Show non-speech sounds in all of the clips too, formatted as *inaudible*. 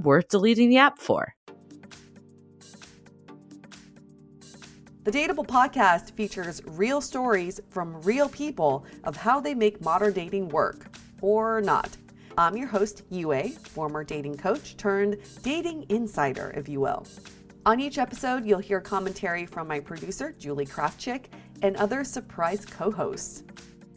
worth deleting the app for. The Dateable podcast features real stories from real people of how they make modern dating work or not. I'm your host, Yue, former dating coach turned dating insider, if you will. On each episode, you'll hear commentary from my producer, Julie Krafchick, and other surprise co hosts.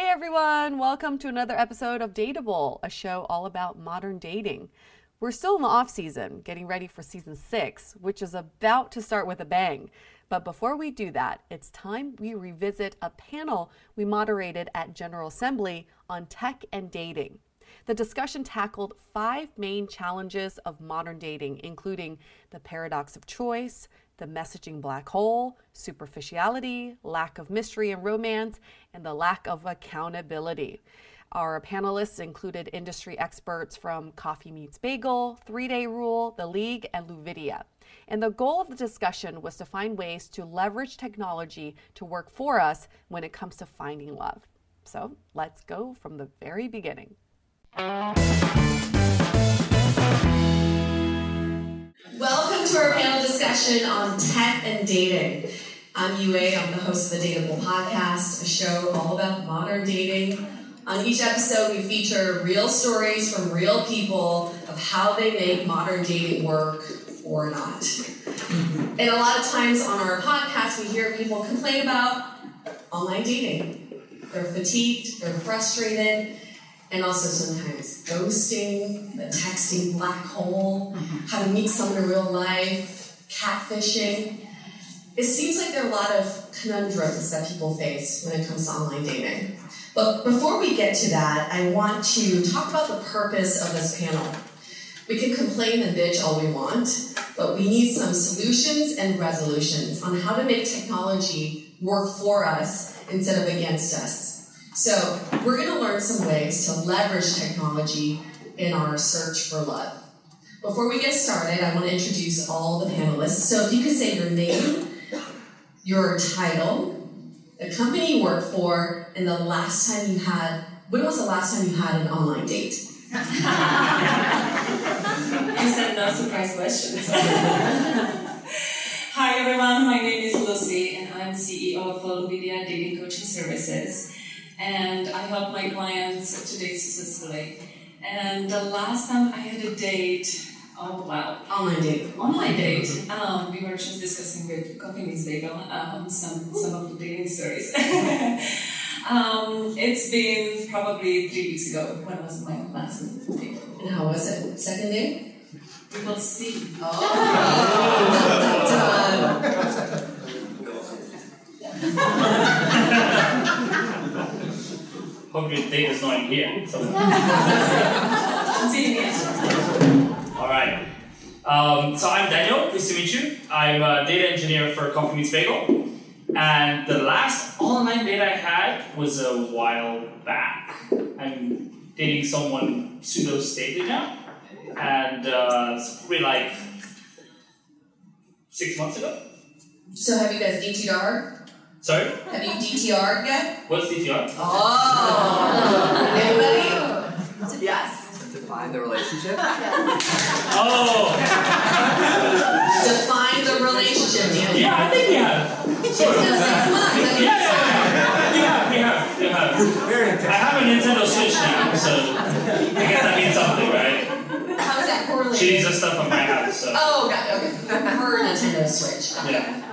Hey everyone, welcome to another episode of Dateable, a show all about modern dating. We're still in the off season, getting ready for season six, which is about to start with a bang. But before we do that, it's time we revisit a panel we moderated at General Assembly on tech and dating. The discussion tackled five main challenges of modern dating, including the paradox of choice, the messaging black hole, superficiality, lack of mystery and romance, and the lack of accountability. Our panelists included industry experts from Coffee Meets Bagel, Three Day Rule, The League, and Luvidya. And the goal of the discussion was to find ways to leverage technology to work for us when it comes to finding love. So let's go from the very beginning. Welcome to our panel discussion on tech and dating. I'm Yue, I'm the host of the Dateable podcast, a show all about modern dating. On each episode, we feature real stories from real people of how they make modern dating work or not. And a lot of times on our podcast, we hear people complain about online dating. They're fatigued, they're frustrated, and also sometimes ghosting, the texting black hole, how to meet someone in real life, catfishing. It seems like there are a lot of conundrums that people face when it comes to online dating. But before we get to that, I want to talk about the purpose of this panel. We can complain and bitch all we want, but we need some solutions and resolutions on how to make technology work for us instead of against us. So, we're going to learn some ways to leverage technology in our search for love. Before we get started, I want to introduce all the panelists. So, if you could say your name, your title, the company you work for, and the last time you had, when was the last time you had an online date? *laughs* you said no surprise questions. *laughs* Hi everyone, my name is Lucy and I'm CEO of Luvidya Dating Coaching Services. And I help my clients to date successfully. And the last time I had a date, oh wow. Online date. Online date. Um, we were just discussing with Coffee Meets Bagel um, some, some of the dating stories. *laughs* Um, it's been probably three weeks ago. When was my last date? And how was it? Second date? We will see. Oh. *laughs* *laughs* Hope your is not in here. So. *laughs* All right. Um, so I'm Daniel. Pleased to meet you. I'm a data engineer for Coffee Meets Bagel. And the last online date I had was a while back. I'm dating someone pseudo stable now, and uh, it's probably like six months ago. So have you guys DTR? Sorry? Have you DTR'd yet? What's DTR? Oh. oh! Anybody? Yes. Define the relationship? *laughs* Oh! Define the relationship, Daniel. Yeah, I think we have. Sort of. It's been six months. I Yeah, think yeah, yeah. We have, we have, we have. Very I have a Nintendo Switch now, so I guess that means something, right? How is that correlated? She needs the stuff from my house, so. Oh, got it. Okay. Her Nintendo Switch. Okay. Yeah.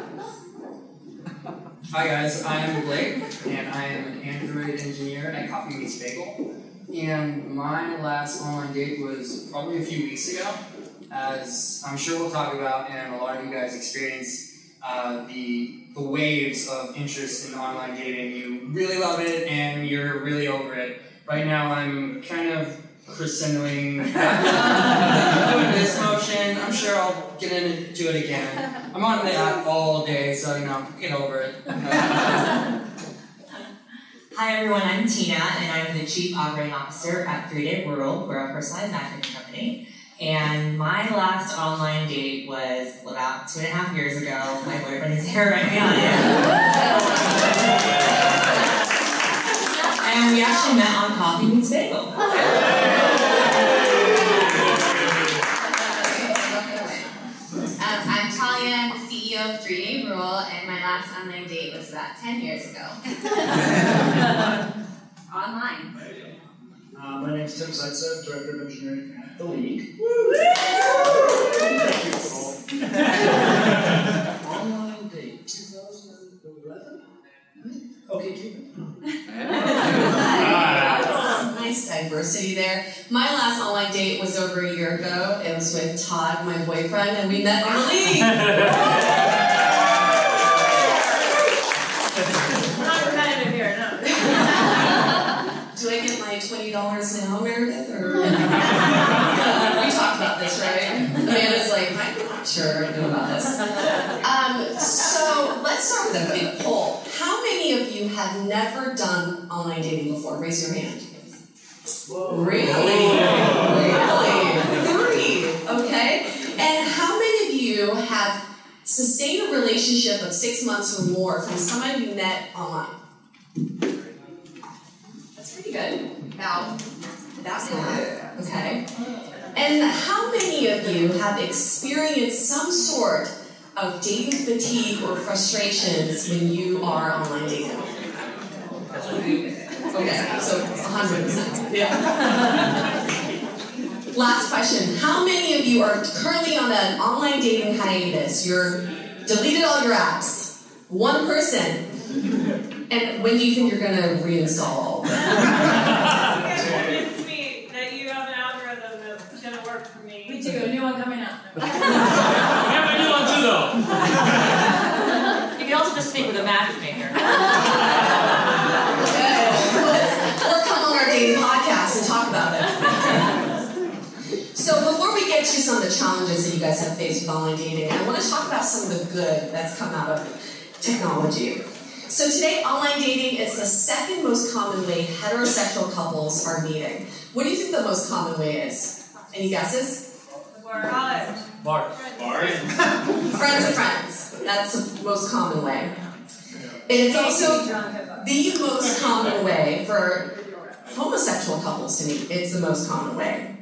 Hi guys, I am Blake, and I am an Android engineer at Coffee Meets Bagel. And my last online date was probably a few weeks ago, as I'm sure we'll talk about, and a lot of you guys experience uh, the the waves of interest in online dating. You really love it, and you're really over it. Right now, I'm kind of crescendoing, *laughs* doing this motion. I'm sure I'll get into it again. I'm on the app all day, so you know, get over it. Hi everyone, I'm Tina and I'm the Chief Operating Officer at Three Day Rule. We're a personalized matchmaking company. And my last online date was about two and a half years ago. My boyfriend is here right now. *laughs* and we actually met on Coffee Meets Bagel. Um, I'm Talia, CEO of Three Day Rule, and my last online date was about 10 years ago. *laughs* Online. Uh, my name is Tim Seitzer, Director of Engineering at The League. Online *laughs* date, 2011? OkCupid. Nice diversity there. My last online date was over a year ago. It was with Todd, my boyfriend, and we met on the league. *laughs* Not competitive here, no. Do I get my twenty dollars now, Meredith? Or *laughs* we talked about this, right? Amanda's like, I'm not sure about this. Um, so let's start with a big poll. How many of you have never done online dating before? Raise your hand. Really? Really? Three. Okay. And how many of you have sustained a relationship of six months or more from someone you met online? That's pretty good. Now, that's good. Okay. And how many of you have experienced some sort of dating fatigue or frustrations when you are online dating? Okay, so 100%. Yeah. *laughs* Last question. How many of you are currently on an online dating hiatus? You're deleted all your apps. One person. And when do you think you're going to reinstall all of? Convince me that you have an algorithm that's gonna work for me. Me too, a new one coming out. *laughs* We have a new one too, though. *laughs* You can also just speak with a matchmaker. So before we get to some of the challenges that you guys have faced with online dating, I want to talk about some of the good that's come out of technology. So today, online dating is the second most common way heterosexual couples are meeting. What do you think the most common way is? Any guesses? College. Bars. *laughs* Bars. Friends of friends. That's the most common way. And it's also the most common way for homosexual couples to meet. It's the most common way.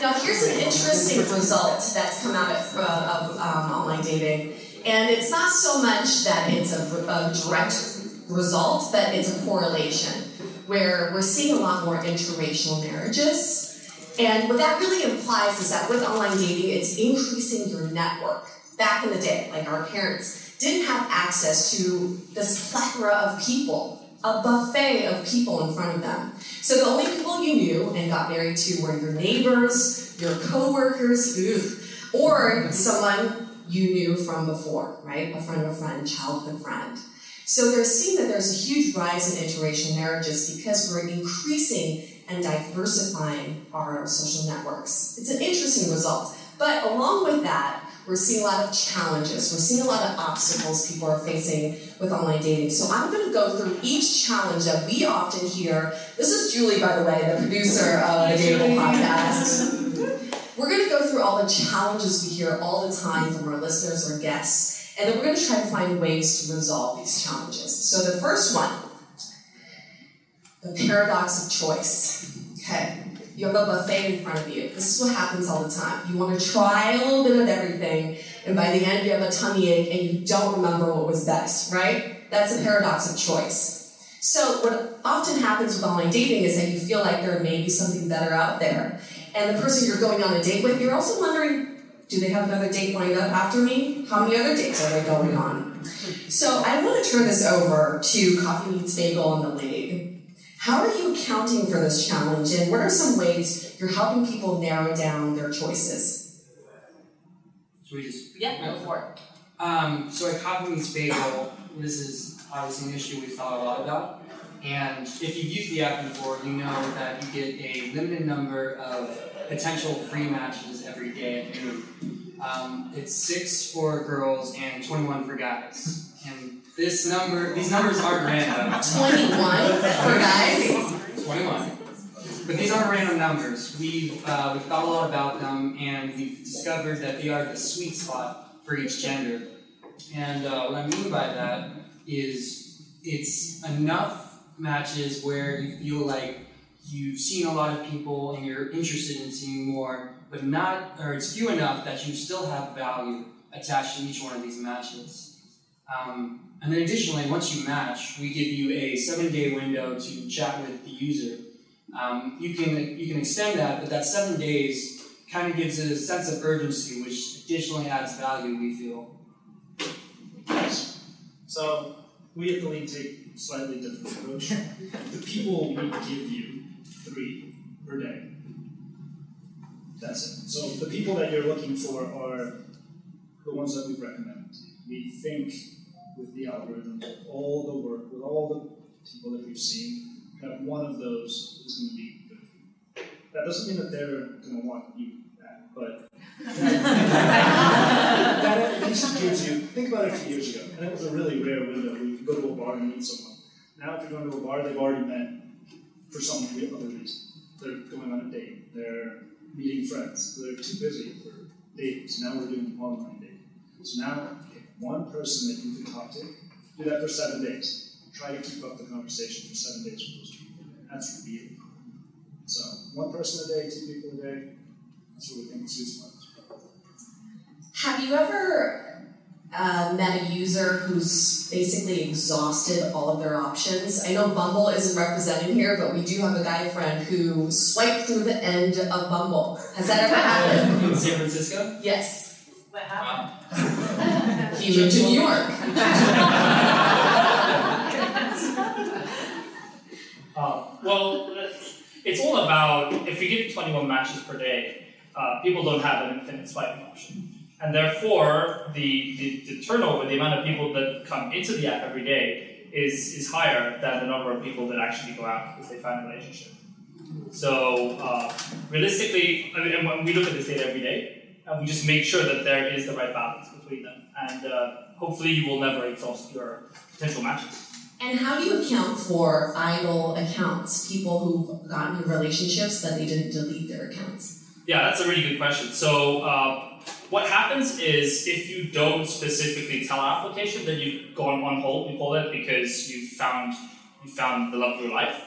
Now, here's an interesting result that's come out of, uh, of um, online dating, and it's not so much that it's a, a direct result, but it's a correlation where we're seeing a lot more interracial marriages. And what that really implies is that with online dating, it's increasing your network. Back in the day, like our parents didn't have access to this plethora of people, a buffet of people in front of them. So the only people you knew and got married to were your neighbors, your coworkers, ugh, or someone you knew from before, right? A friend of a friend, childhood friend. So they're seeing that there's a huge rise in interracial marriages because we're increasing and diversifying our social networks. It's an interesting result. But along with that, we're seeing a lot of challenges. We're seeing a lot of obstacles people are facing with online dating. So I'm going to go through each challenge that we often hear. This is Julie, by the way, the producer of the Dateable podcast. *laughs* We're going to go through all the challenges we hear all the time from our listeners or guests, and then we're going to try to find ways to resolve these challenges. So the first one, the paradox of choice. Okay, you have a buffet in front of you. This is what happens all the time. You want to try a little bit of everything, and by the end you have a tummy ache and you don't remember what was best, right? That's a paradox of choice. So what often happens with online dating is that you feel like there may be something better out there. And the person you're going on a date with, you're also wondering, do they have another date lined up after me? How many other dates are they going on? So I want to turn this over to Coffee Meets Bagel and the League. How are you accounting for this challenge, and what are some ways you're helping people narrow down their choices? Should we just Yeah, go for it. Um, so at Coffee Meets Bagel, this is obviously an issue we've thought a lot about. And if you've used the app before, you know that you get a limited number of potential free matches every day at noon. Um, it's six for girls and 21 for guys. And this number, these numbers aren't random. *laughs* 21 for guys? 21. But these aren't random numbers. We've, uh, we've thought a lot about them, and we've discovered that they are the sweet spot for each gender. And uh, what I mean by that is it's enough matches where you feel like you've seen a lot of people and you're interested in seeing more, but not, or it's few enough that you still have value attached to each one of these matches. Um, and then additionally, once you match, we give you a seven-day window to chat with the user. Um, you can you can extend that, but that seven days kind of gives it a sense of urgency, which additionally adds value. We feel. So we at the take a slightly different approach. *laughs* the people we give you three per day. That's it. So the people that you're looking for are the ones that we recommend. We think with the algorithm, with all the work, with all the people that we've seen, that one of those is going to be good for you. That doesn't mean that they're going to want you back, but that at least gives you. Think about it a few years ago, and it was a really rare window where you could go to a bar and meet someone. Now, if you're going to a bar, they've already met for some other reason. They're going on a date. They're meeting friends. They're too busy for dating. So now we're doing online dating. So now one person that you can talk to. Do that for seven days. Try to keep up the conversation for seven days with those two people. That's really common. So one person a day, two people a day. That's what we think is useful. Have you ever uh, met a user who's basically exhausted all of their options? I know Bumble isn't represented here, but we do have a guy friend who swiped through the end of Bumble. Has that ever happened? In San Francisco? Yes. What happened? *laughs* He moved to New York. *laughs* Uh, well, it's all about if you give 21 matches per day, uh, people don't have an infinite swiping option. And therefore, the, the, the turnover, the amount of people that come into the app every day, is, is higher than the number of people that actually go out because they find a relationship. So uh, realistically, I mean, and when we look at this data every day, and we just make sure that there is the right balance between them, and uh, hopefully you will never exhaust your potential matches. And how do you account for idle accounts, people who've gotten in relationships that they didn't delete their accounts? Yeah, that's a really good question. So uh, what happens is if you don't specifically tell our application that you've gone on hold, we call it, because you found you found the love of your life.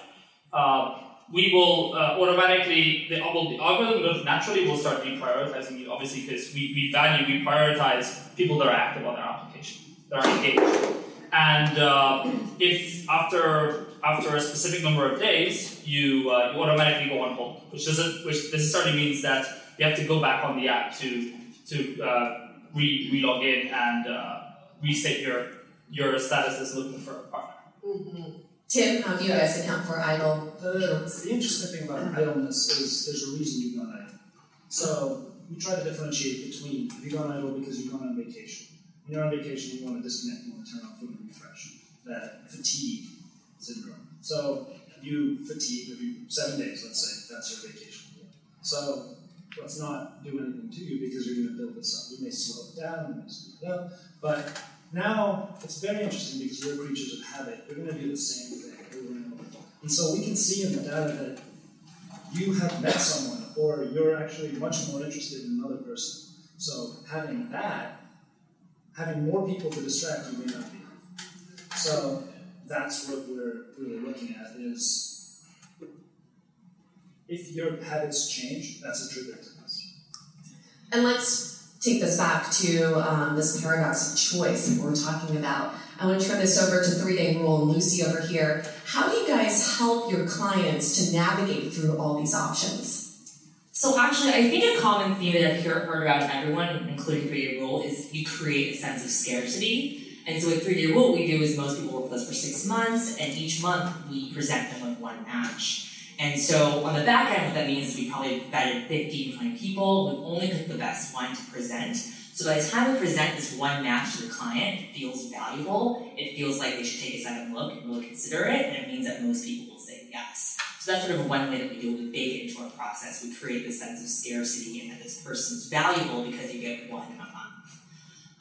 Uh, we will uh, automatically, the, well, the algorithm naturally will start deprioritizing you, obviously, because we, we value, we prioritize people that are active on their application, that are engaged. And uh, if after after a specific number of days, you, uh, you automatically go on hold, which doesn't, which necessarily means that you have to go back on the app to to uh, re re-log in and uh, restate your your status as looking for a partner. Mm-hmm. Tim, how do you guys account for idle uh, the, the interesting thing about idleness is there's a reason you've gone idle. So we try to differentiate between have you gone idle because you've gone on vacation. When you're on vacation, you want to disconnect, you want to turn off food and refresh. That fatigue syndrome. So you fatigue every seven days, let's say, that's your vacation. So let's not do anything to you because you're going to build this up. We may slow it down, we may speed it up, but now it's very interesting because we're creatures of habit. We're going to do the same thing. And so we can see in the data that you have met someone or you're actually much more interested in another person. So having that, having more people to distract you may not be So that's what we're really looking at is if your habits change, that's a trigger to us. And let's take this back to um, this paradox of choice that we're talking about. I want to turn this over to Three Day Rule and Lucy over here. How do you guys help your clients to navigate through all these options? So actually, I think a common theme that I've heard about everyone, including Three Day Rule, is you create a sense of scarcity. And so with Three Day Rule, what we do is most people work with us for six months, and each month we present them with one match. And so on the back end, what that means is we probably vetted 15, 20 people. We've only picked the best one to present. So by the time we present this one match to the client, it feels valuable. It feels like they should take a second look and really consider it, and it means that most people will say yes. So that's sort of one way that we do it. We bake into our process. We create this sense of scarcity and that this person's valuable because you get one a month.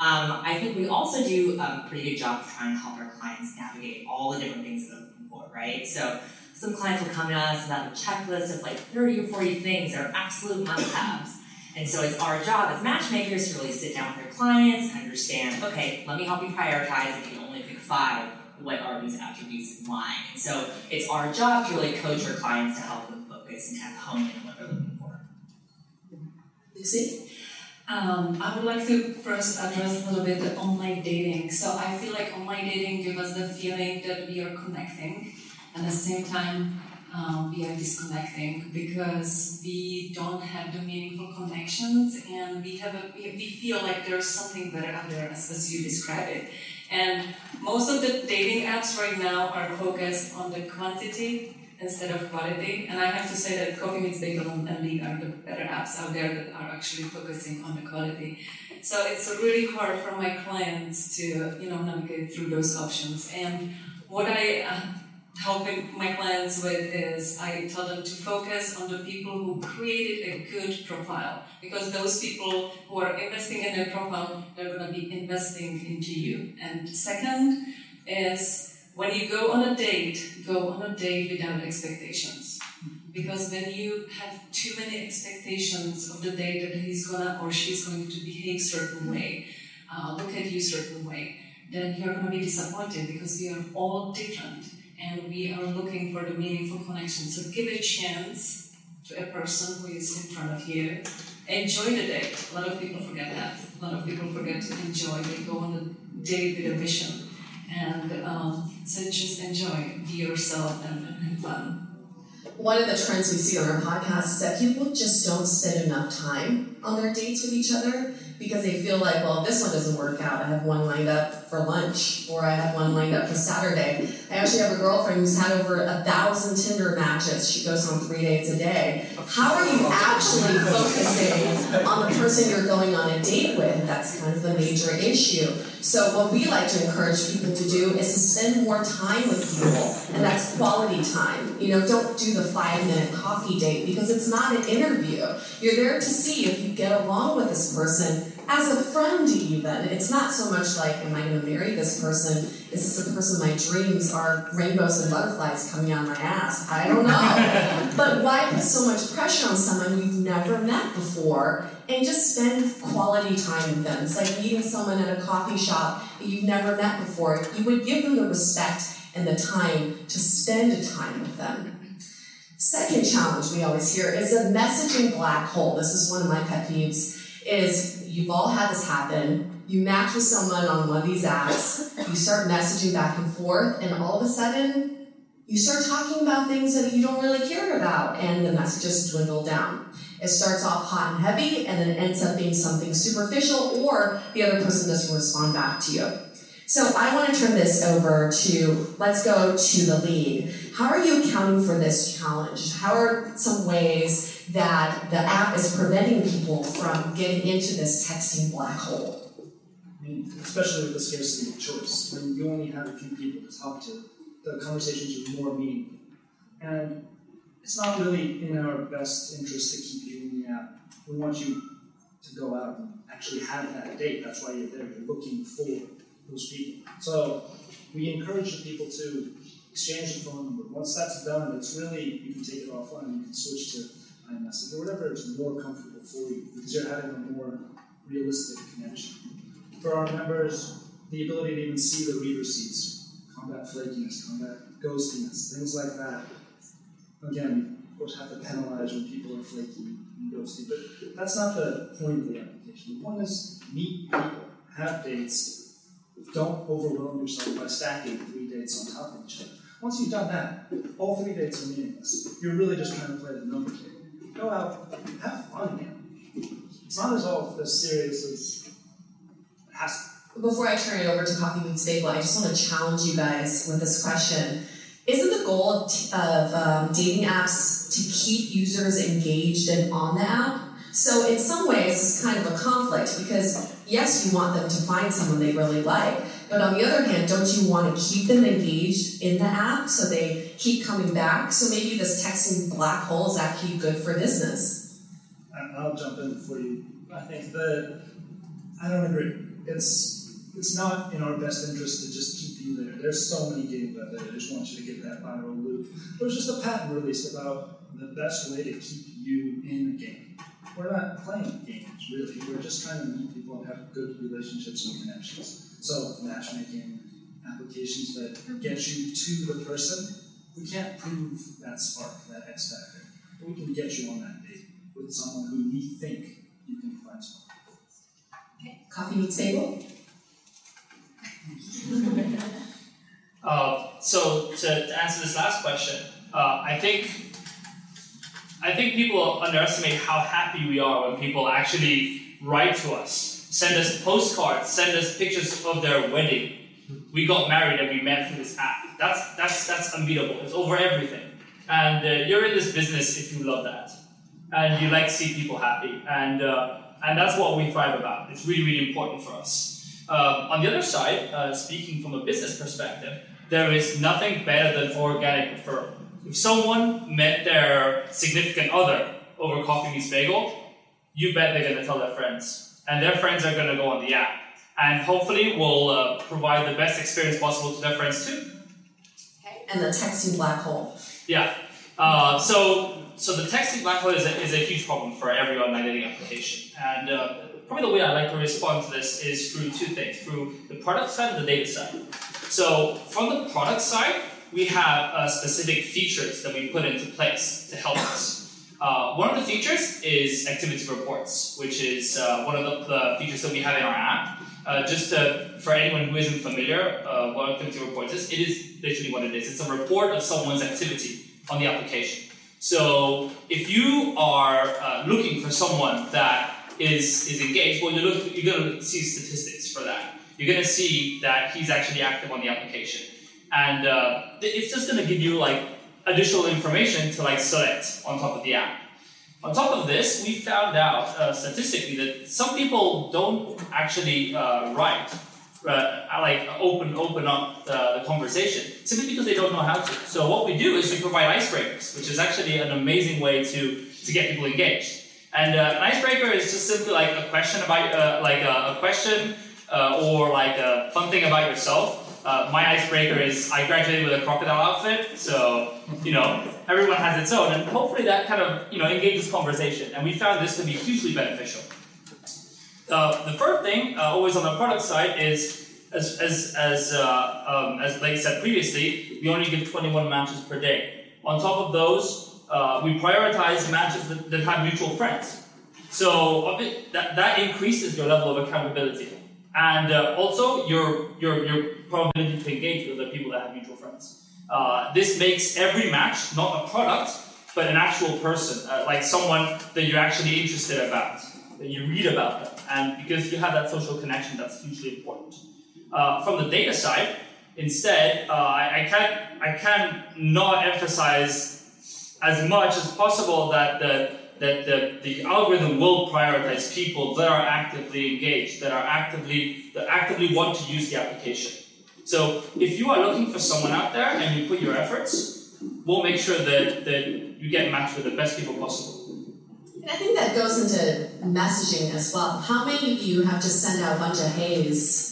Um, I think we also do a pretty good job of trying to help our clients navigate all the different things that they're looking for, right? So some clients will come to us and have a checklist of like 30 or 40 things that are absolute must-haves. And so it's our job as matchmakers to really sit down with their clients and understand, okay, let me help you prioritize if you only pick five, what are these attributes and why? And so it's our job to really coach our clients to help them focus and kind of hone in on what they're looking for. Lucy? Um, I would like to first address a little bit the online dating. So I feel like online dating gives us the feeling that we are connecting at the same time, um, we are disconnecting because we don't have the meaningful connections and we have a, we feel like there's something better out there as, you describe it. And most of the dating apps right now are focused on the quantity instead of quality. And I have to say that Coffee Meets Bagel and League are the better apps out there that are actually focusing on the quality. So it's really hard for my clients to, you know, navigate through those options. And what I uh, helping my clients with is I tell them to focus on the people who created a good profile because those people who are investing in their profile they're going to be investing into you. And second is when you go on a date go on a date without expectations. Because when you have too many expectations of the date that he's gonna or she's going to behave certain way uh, look at you certain way then you're going to be disappointed because we are all different and we are looking for the meaningful connection. So give a chance to a person who is in front of you. Enjoy the date. A lot of people forget that. A lot of people forget to enjoy. They go on a date with a mission. And um, so just enjoy, be yourself, and, and fun. One of the trends we see on our podcast is that people just don't spend enough time on their dates with each other because they feel like, well, this one doesn't work out, I have one lined up for lunch or I have one lined up for Saturday. I actually have a girlfriend who's had over a thousand Tinder matches. She goes on three dates a day. How are you actually focusing on the person you're going on a date with? That's kind of the major issue. So what we like to encourage people to do is to spend more time with people, and that's quality time. You know, don't do the five minute coffee date because it's not an interview. You're there to see if you get along with this person as a friend, even. It's not so much like, am I going to marry this person? Is this the person my dreams are rainbows and butterflies coming out of my ass? I don't know. *laughs* but why put so much pressure on someone you've never met before and just spend quality time with them? It's like meeting someone at a coffee shop that you've never met before. You would give them the respect and the time to spend time with them. Second challenge we always hear is a messaging black hole. This is one of my pet peeves. Is you've all had this happen. You match with someone on one of these apps, you start messaging back and forth, and all of a sudden, you start talking about things that you don't really care about, and the messages dwindle down. It starts off hot and heavy, and then ends up being something superficial, or the other person doesn't respond back to you. So I want to turn this over to, let's go to the League. How are you accounting for this challenge? How are some ways that the app is preventing people from getting into this texting black hole? I mean, especially with the scarcity of choice. When you only have a few people to talk to, the conversations are more meaningful. And it's not really in our best interest to keep you in the app. We want you to go out and actually have that date. That's why you're there. You're looking for those people. So we encourage the people to exchange the phone number. Once that's done, it's really, you can take it offline, you can switch to iMessage or whatever is more comfortable for you because you're having a more realistic connection. For our members, the ability to even see the read receipts, combat flakiness, combat ghostiness, things like that. Again, of course, have to penalize when people are flaky and ghosty, but that's not the point of the application. The point is meet people, have dates, don't overwhelm yourself by stacking three dates on top of each other. Once you've done that, all three dates are meaningless. You're really just trying to play the number game. Go out, have fun. It's not as all as serious as it has to Before I turn it over to Coffee Meets Bagel, I just want to challenge you guys with this question. Isn't the goal of, of um, dating apps to keep users engaged and on the app? So in some ways, it's kind of a conflict because yes, you want them to find someone they really like, but on the other hand, don't you want to keep them engaged in the app so they keep coming back? So maybe this texting black hole is actually good for business. I'll jump in for you. I think that I don't agree. It's it's not in our best interest to just keep you there. There's so many games out there I just want you to get that viral loop. There's just a patent release about the best way to keep you in a game. We're not playing games, really. We're just trying to meet people and have good relationships and connections. So, matchmaking, applications that get you to the person, we can't prove that spark, that X factor. But we can get you on that date with someone who we think you can find spark. Okay. Coffee meets bagel. Uh, so to, to, answer this last question, uh, I think I think people underestimate how happy we are when people actually write to us, send us postcards, send us pictures of their wedding. We got married and we met through this app. That's that's that's unbeatable. It's over everything. And uh, you're in this business if you love that, and you like to see people happy, and uh, and that's what we thrive about. It's really really important for us. Um, on the other side, uh, speaking from a business perspective, there is nothing better than organic referral. If someone met their significant other over Coffee Meets Bagel, you bet they're going to tell their friends. And their friends are going to go on the app. And hopefully we'll uh, provide the best experience possible to their friends too. Okay. And the texting black hole. Yeah. Uh, so, so the texting black hole is a, is a huge problem for every online dating application. And uh, probably the way I like to respond to this is through two things, through the product side and the data side. So from the product side, we have uh, specific features that we put into place to help us. Uh, one of the features is activity reports, which is uh, one of the, the, features that we have in our app. Uh, just to, for anyone who isn't familiar uh, what activity report is, it is literally what it is. It's a report of someone's activity on the application. So if you are uh, looking for someone that is, is engaged, well, you look, you're going to see statistics for that. You're going to see that he's actually active on the application. And uh, it's just going to give you like additional information to like select on top of the app. On top of this, we found out uh, statistically that some people don't actually uh, write uh, like open open up the, the, conversation simply because they don't know how to. So what we do is we provide icebreakers, which is actually an amazing way to to get people engaged. And uh, an icebreaker is just simply like a question about uh, like a, a question uh, or like a fun thing about yourself. Uh, my icebreaker is I graduated with a crocodile outfit, so you know everyone has its own, and hopefully that kind of you know engages conversation. And we found this to be hugely beneficial. Uh, the third thing, uh, always on the product side, is as as as uh, um, as Blake said previously, we only give 21 matches per day. On top of those, uh, we prioritize matches that, that have mutual friends. So that, that increases your level of accountability, and uh, also your your your probability to engage with the people that have mutual friends. Uh, this makes every match not a product, but an actual person, like someone that you're actually interested about that you read about them. And because you have that social connection, that's hugely important. Uh, from the data side, instead, uh, I, I, can't I can not emphasize as much as possible that the that the, the algorithm will prioritize people that are actively engaged, that are actively that actively want to use the application. So if you are looking for someone out there and you put your efforts, we'll make sure that, that you get matched with the best people possible. And I think that goes into messaging as well. How many of you have just sent out a bunch of haze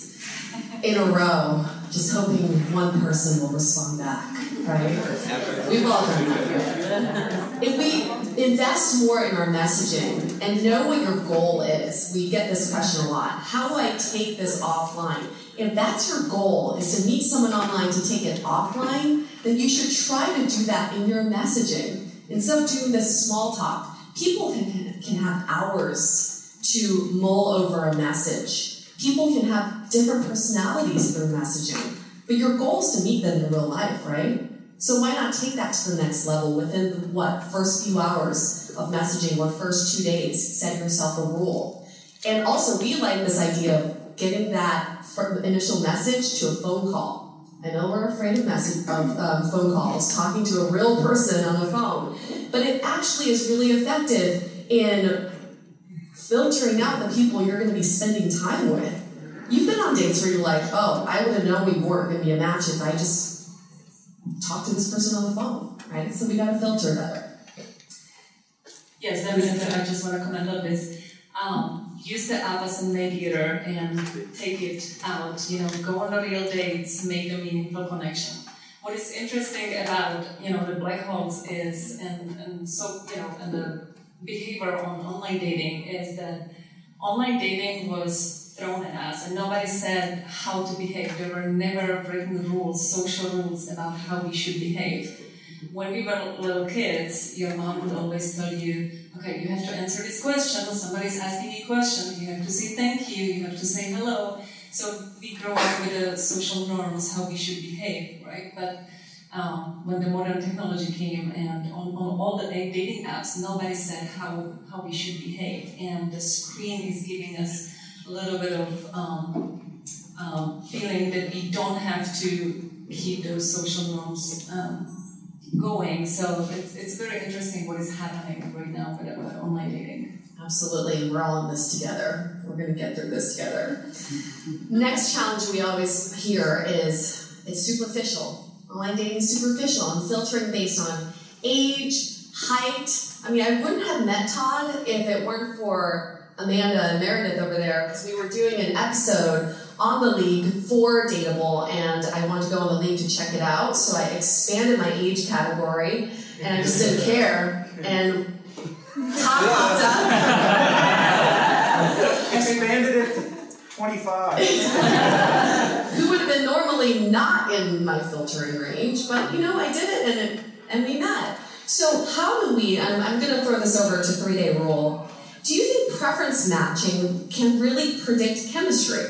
in a row, just hoping one person will respond back, right? We've all done that. If we invest more in our messaging and know what your goal is, we get this question a lot. How do I take this offline? If that's your goal, is to meet someone online to take it offline, then you should try to do that in your messaging. Instead of doing this small talk, People can, can have hours to mull over a message. People can have different personalities through messaging. But your goal is to meet them in real life, right? So why not take that to the next level within the, what first few hours of messaging or first two days? Set yourself a rule. And also, we like this idea of getting that initial message to a phone call. I know we're afraid of message of um, phone calls, talking to a real person on the phone, but it actually is really effective in filtering out the people you're going to be spending time with. You've been on dates where you're like, oh, I would have known we weren't going to be a match if I just talked to this person on the phone, right? So we got to filter better. Yes, definitely. I just want to comment on this. Um, use the app as a mediator and take it out. You know, go on the real dates, make a meaningful connection what is interesting about you know the black holes is and, and so you know and the behavior on online dating is that online dating was thrown at us and nobody said how to behave. There were never written rules social rules about how we should behave. When we were little kids your mom would always tell you okay you have to answer this question. Somebody's asking you a question. You have to say thank you. You have to say hello. So we grow up with the social norms, how we should behave, right? But um, when the modern technology came and on, on all the dating apps, nobody said how, how we should behave. And the screen is giving us a little bit of um, um, feeling that we don't have to keep those social norms um, going. So it's, it's very interesting what is happening right now with, with online dating. Absolutely, we're all in this together. We're going to get through this together. Next challenge we always hear is it's superficial. Online dating is superficial and filtering based on age, height. I mean, I wouldn't have met Todd if it weren't for Amanda and Meredith over there because we were doing an episode on the league for Dateable and I wanted to go on the league to check it out. So I expanded my age category and I just didn't *laughs* care. And Todd popped up. Expanded it to 25. *laughs* Who would have been normally not in my filtering range, but you know, I did it and, it, and we met. So, how do we, I'm, I'm going to throw this over to three day rule. Do you think preference matching can really predict chemistry?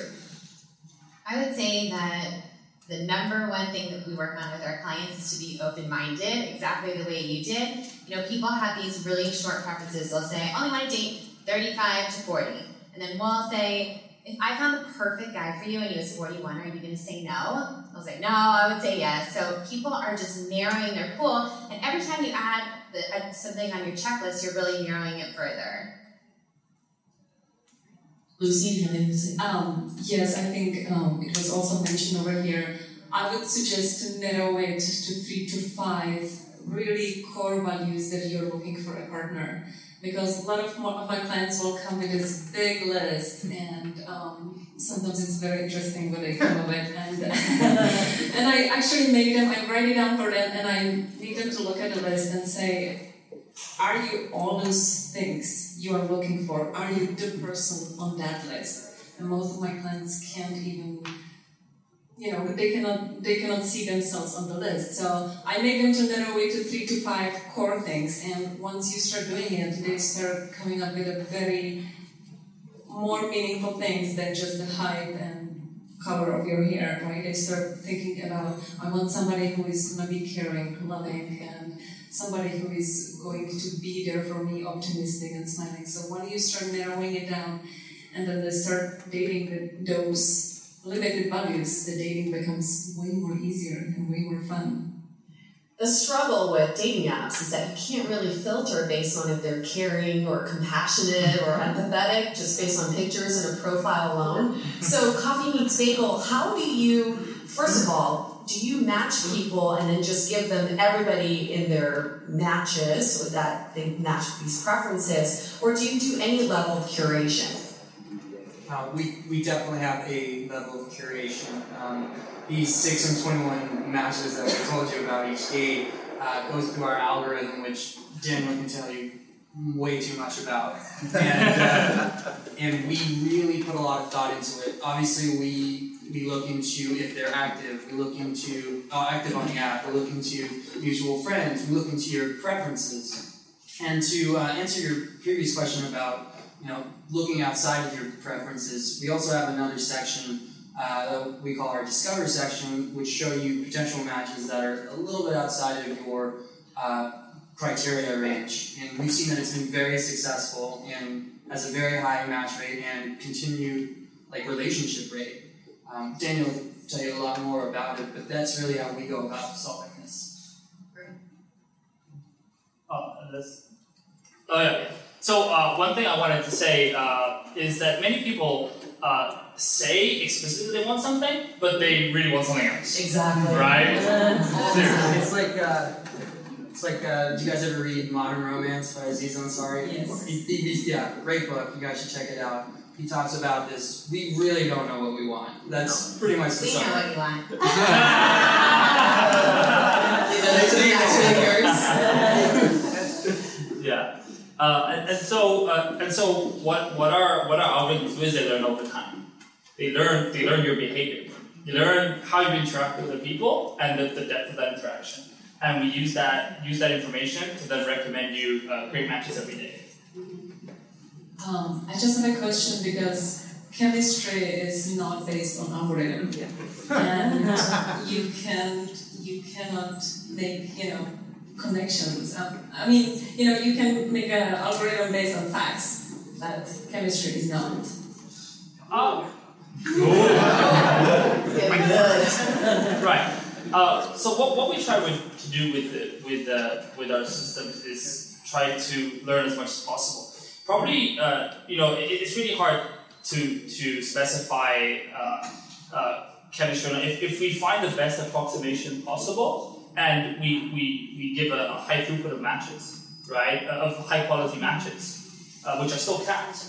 I would say that the number one thing that we work on with our clients is to be open-minded, exactly the way you did. You know, people have these really short preferences. They'll say, oh, I only want to date 35 to 40. And then we'll say, if I found the perfect guy for you and he was 41, are you going to say no? I was like, no, I would say yes. So people are just narrowing their pool. And every time you add the, uh, something on your checklist, you're really narrowing it further. Lucy, do you have anything to say? Um, yes, I think um, it was also mentioned over here. I would suggest to narrow it to three to five really core values that you're looking for a partner. Because a lot of, of my clients will come with this big list, and um, sometimes it's very interesting what they come up with. And, *laughs* and I actually make them, I write it down for them, and I need them to look at the list and say, are you all those things you are looking for? Are you the person on that list? And most of my clients can't even, you know, they cannot they cannot see themselves on the list. So I make them narrow it to three to five core things, and once you start doing it, they start coming up with a very more meaningful things than just the height and color of your hair, right? They start thinking about I want somebody who is gonna be caring, loving, and somebody who is going to be there for me, optimistic and smiling. So when you start narrowing it down and then they start dating those limited values, the dating becomes way more easier and way more fun. The struggle with dating apps is that you can't really filter based on if they're caring or compassionate or empathetic just based on pictures and a profile alone. So, Coffee Meets Bagel, how do you, first of all, do you match people and then just give them everybody in their matches so that they match these preferences, or do you do any level of curation? Uh, we, we definitely have a level of curation. Um, these 6 and 21 matches that I told you about each day uh, goes through our algorithm, which Daniel can tell you way too much about. And, uh, and we really put a lot of thought into it. Obviously, we we look into if they're active, we look into uh, active on the app, we look into mutual friends, we look into your preferences. And to uh, answer your previous question about you know looking outside of your preferences, we also have another section uh, that we call our Discover section, which show you potential matches that are a little bit outside of your uh, criteria range. And we've seen that it's been very successful and has a very high match rate and continued like relationship rate. Um, Daniel will tell you a lot more about it, but that's really how we go about solving this. Oh, unless. Oh yeah. So uh, one thing I wanted to say uh, is that many people uh, say explicitly they want something, but they really want something else. Exactly. Right. *laughs* It's like uh, it's like uh, do you guys ever read Modern Romance by Aziz Ansari? Yes. He, he, yeah, great book. You guys should check it out. He talks about this. We really don't know what we want. That's pretty much the We know what you want. *laughs* Yeah. *laughs* Uh, and, and so uh, and so what what our what our algorithms do is they learn over time. They learn they learn your behavior. They learn how you interact with other people and the, the depth of that interaction. And we use that use that information to then recommend you uh, great matches every day. Um, I just have a question because chemistry is not based on algorithm, and *laughs* you can you cannot make you know connections. Um, I mean, you know, you can make an algorithm based on facts, but chemistry is not. Oh. right. Uh, so what, what we try with, to do with the, with uh, with our systems is try to learn as much as possible. Probably, uh, you know, it, it's really hard to to specify uh, uh, chemistry. If, if we find the best approximation possible, and we, we, we give a, a high throughput of matches, right, uh, of high quality matches, uh, which are still capped.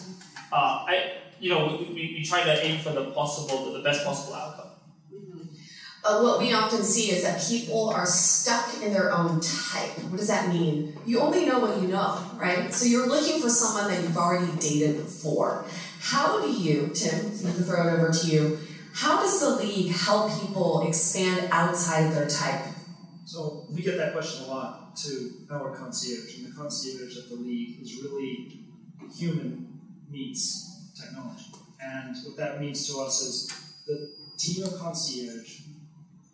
Uh, I, you know, we, we, we try to aim for the possible, the best possible outcome. Uh, what we often see is that people are stuck in their own type. What does that mean? You only know what you know, right? So you're looking for someone that you've already dated before. How do you, Tim, I can throw it over to you, how does the league help people expand outside of their type? So we get that question a lot to our concierge, and the concierge at the league is really human meets technology. And what that means to us is the team of concierge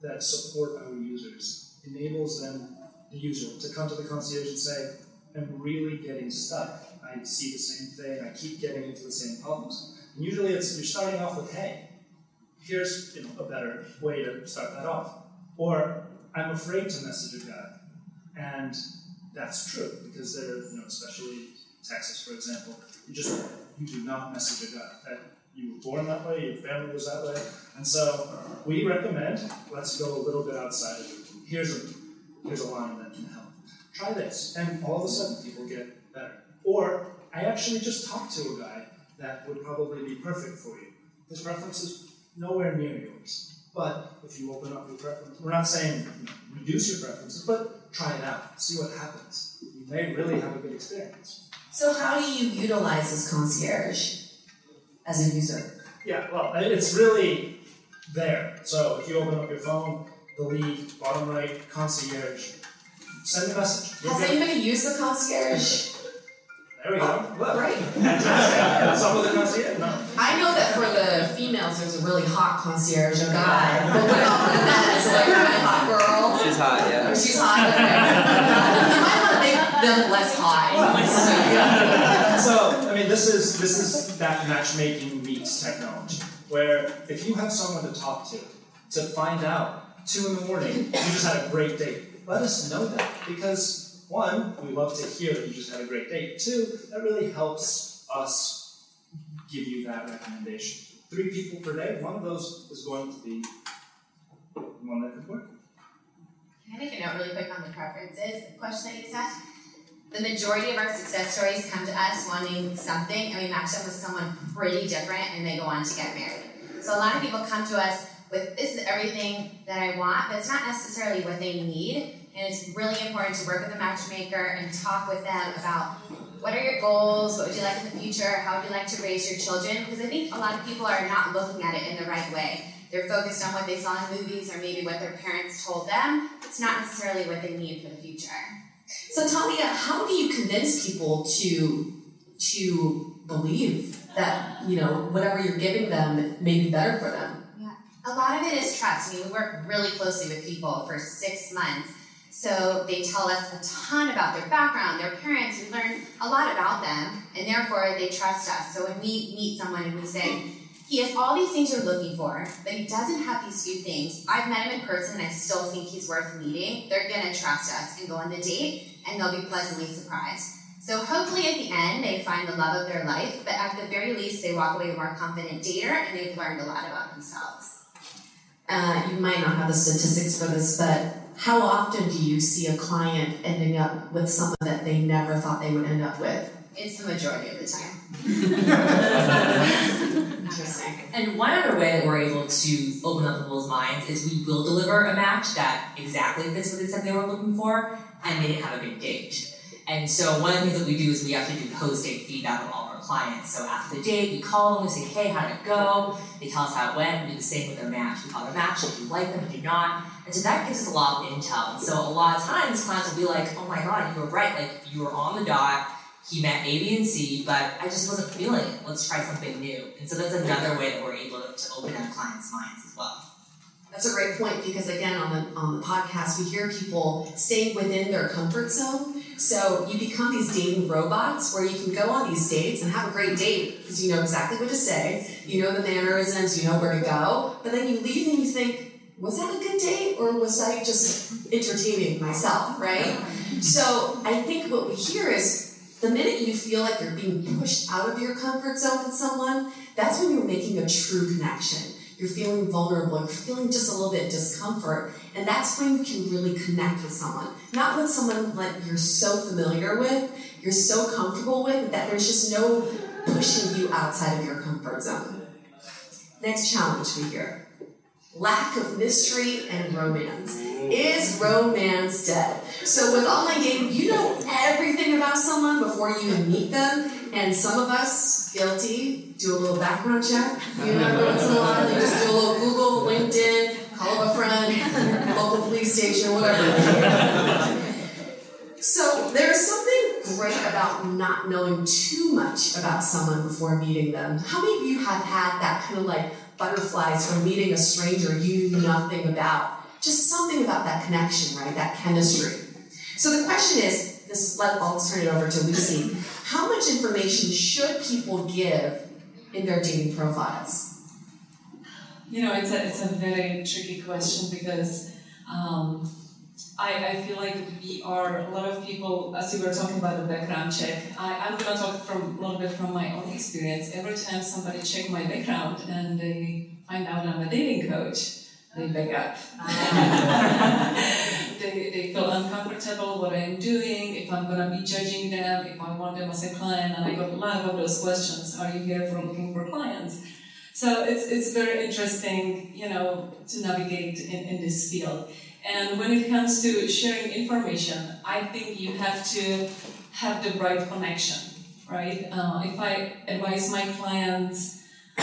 that support our users enables them, the user, to come to the concierge and say, I'm really getting stuck. I see the same thing, I keep getting into the same problems. And usually it's you're starting off with, hey, here's you know, a better way to start that off. Or I'm afraid to message a guy. And that's true because they're, you know, especially Texas, for example, you just You do not message a guy. That you were born that way, your family was that way. And so we recommend let's go a little bit outside of it. Here's a here's a line that can help. Try this. And all of a sudden people get better. Or I actually just talked to a guy that would probably be perfect for you. His preference is nowhere near yours. But if you open up your preference, we're not saying reduce your preferences, but try it out. See what happens. You may really have a good experience. So, how do you utilize this concierge as a user? Yeah, well, it's really there. So if you open up your phone, the league, bottom right, concierge, send a message. Has anybody used the concierge? There we go. Oh, Look. Right. *laughs* Some of the concierge? No. I know that for the females, there's a really hot concierge, oh a guy. But what about the men? Is it like a hot girl? She's hot, yeah. Or she's hot, okay. you might want to make them less hot. so, I mean, this is this is that matchmaking meets technology, where if you have someone to talk to, to find out two in the morning you just had a great date, let us know that because one, we love to hear that you just had a great date. Two, that really helps us give you that recommendation. Three people per day, one of those is going to be one that could work. Can I make a note really quick on the preferences the question that you asked? The majority of our success stories come to us wanting something, and we match up with someone pretty different, and they go on to get married. So a lot of people come to us with this is everything that I want, but it's not necessarily what they need. And it's really important to work with a matchmaker and talk with them about what are your goals, what would you like in the future, how would you like to raise your children? Because I think a lot of people are not looking at it in the right way. They're focused on what they saw in movies or maybe what their parents told them. It's not necessarily what they need for the future. So Talia, how do you convince people to to believe that you know whatever you're giving them may be better for them? Yeah, a lot of it is trust. I mean, we work really closely with people for six months so they tell us a ton about their background, their parents. We learn a lot about them, and therefore they trust us. So when we meet someone and we say, he has all these things you're looking for, but he doesn't have these few things. I've met him in person and I still think he's worth meeting. They're gonna trust us and go on the date, and they'll be pleasantly surprised. So hopefully at the end they find the love of their life, but at the very least they walk away a more confident dater and they've learned a lot about themselves. Uh, you might not have the statistics for this, but how often do you see a client ending up with someone that they never thought they would end up with? It's the majority of the time. Interesting. *laughs* And one other way that we're able to open up people's minds is we will deliver a match that exactly fits what they said they were looking for, and they didn't have a good date. And so one of the things that we do is we actually do post-date feedback on all of our clients. So after the date, we call them, we say, hey, how did it go? They tell us how it went. We do the same with their match. We call their match, if you like them, if you not. And so that gives us a lot of intel. And so a lot of times clients will be like, oh my god, you were right. Like you were on the dot. He met A, B, and C, but I just wasn't feeling it. Let's try something new. And so that's another way that we're able to, to open up clients' minds as well. That's a great point because again, on the on the podcast, we hear people staying within their comfort zone. So you become these dating robots where you can go on these dates and have a great date because you know exactly what to say, you know the mannerisms, you know where to go. But then you leave and you think, was that a good date or was I just entertaining myself, right? So I think what we hear is the minute you feel like you're being pushed out of your comfort zone with someone, that's when you're making a true connection. You're feeling vulnerable, you're feeling just a little bit discomfort, and that's when you can really connect with someone. Not with someone like you're so familiar with, you're so comfortable with, that there's just no pushing you outside of your comfort zone. Next challenge we hear lack of mystery and romance. Mm. Is romance dead? So with online dating, you know everything about someone before you even meet them, and some of us, guilty, do a little background check. You know, once in a while, you just do a little Google, LinkedIn, call up a friend, *laughs* local police station, whatever. So there's something great about not knowing too much about someone before meeting them. How many of you have had that kind of like butterflies from meeting a stranger you knew nothing about? Just something about that connection, right? That chemistry. So the question is, this let I'll turn it over to Lucy. How much information should people give in their dating profiles? You know, it's a it's a very tricky question because um, I, I feel like we are a lot of people, as you were talking about the background check, I, I'm gonna talk from a little bit from my own experience. Every time somebody check my background and they find out I'm a dating coach, they back up. *laughs* they, they feel uncomfortable what I'm doing, if I'm gonna be judging them, if I want them as a client, and I got a lot of those questions. Are you here for looking for clients? So it's, it's very interesting, you know, to navigate in, in this field. And when it comes to sharing information, I think you have to have the right connection, right? Uh, if I advise my clients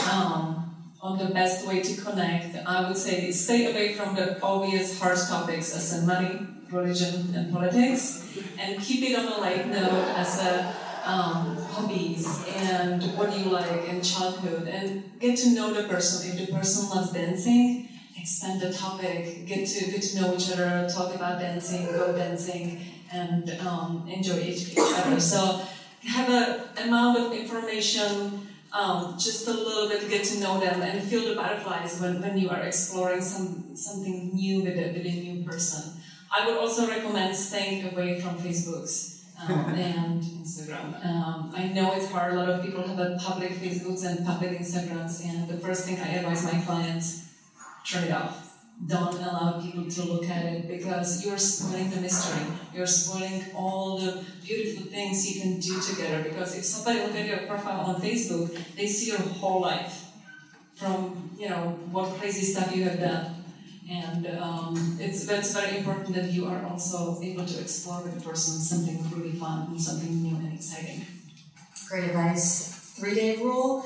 um, on the best way to connect, I would say stay away from the obvious hard topics as in money, religion, and politics, and keep it on a light note as a um, hobbies and what you like in childhood, and get to know the person. If the person loves dancing, expand the topic, get to get to know each other, talk about dancing, go dancing, and um, enjoy each, each other. So have an amount of information, um, just a little bit, get to know them, and feel the butterflies when, when you are exploring some something new with a, with a new person. I would also recommend staying away from Facebooks. Um, *laughs* and Instagram. Um, I know it's hard. A lot of people have a public Facebooks and public Instagrams, and the first thing I advise my clients turn it off. Don't allow people to look at it because you're spoiling the mystery. You're spoiling all the beautiful things you can do together. Because if somebody look at your profile on Facebook, they see your whole life from you know what crazy stuff you have done. And um, it's it's very important that you are also able to explore with the person something really fun and something new and exciting. Great advice. Three day rule.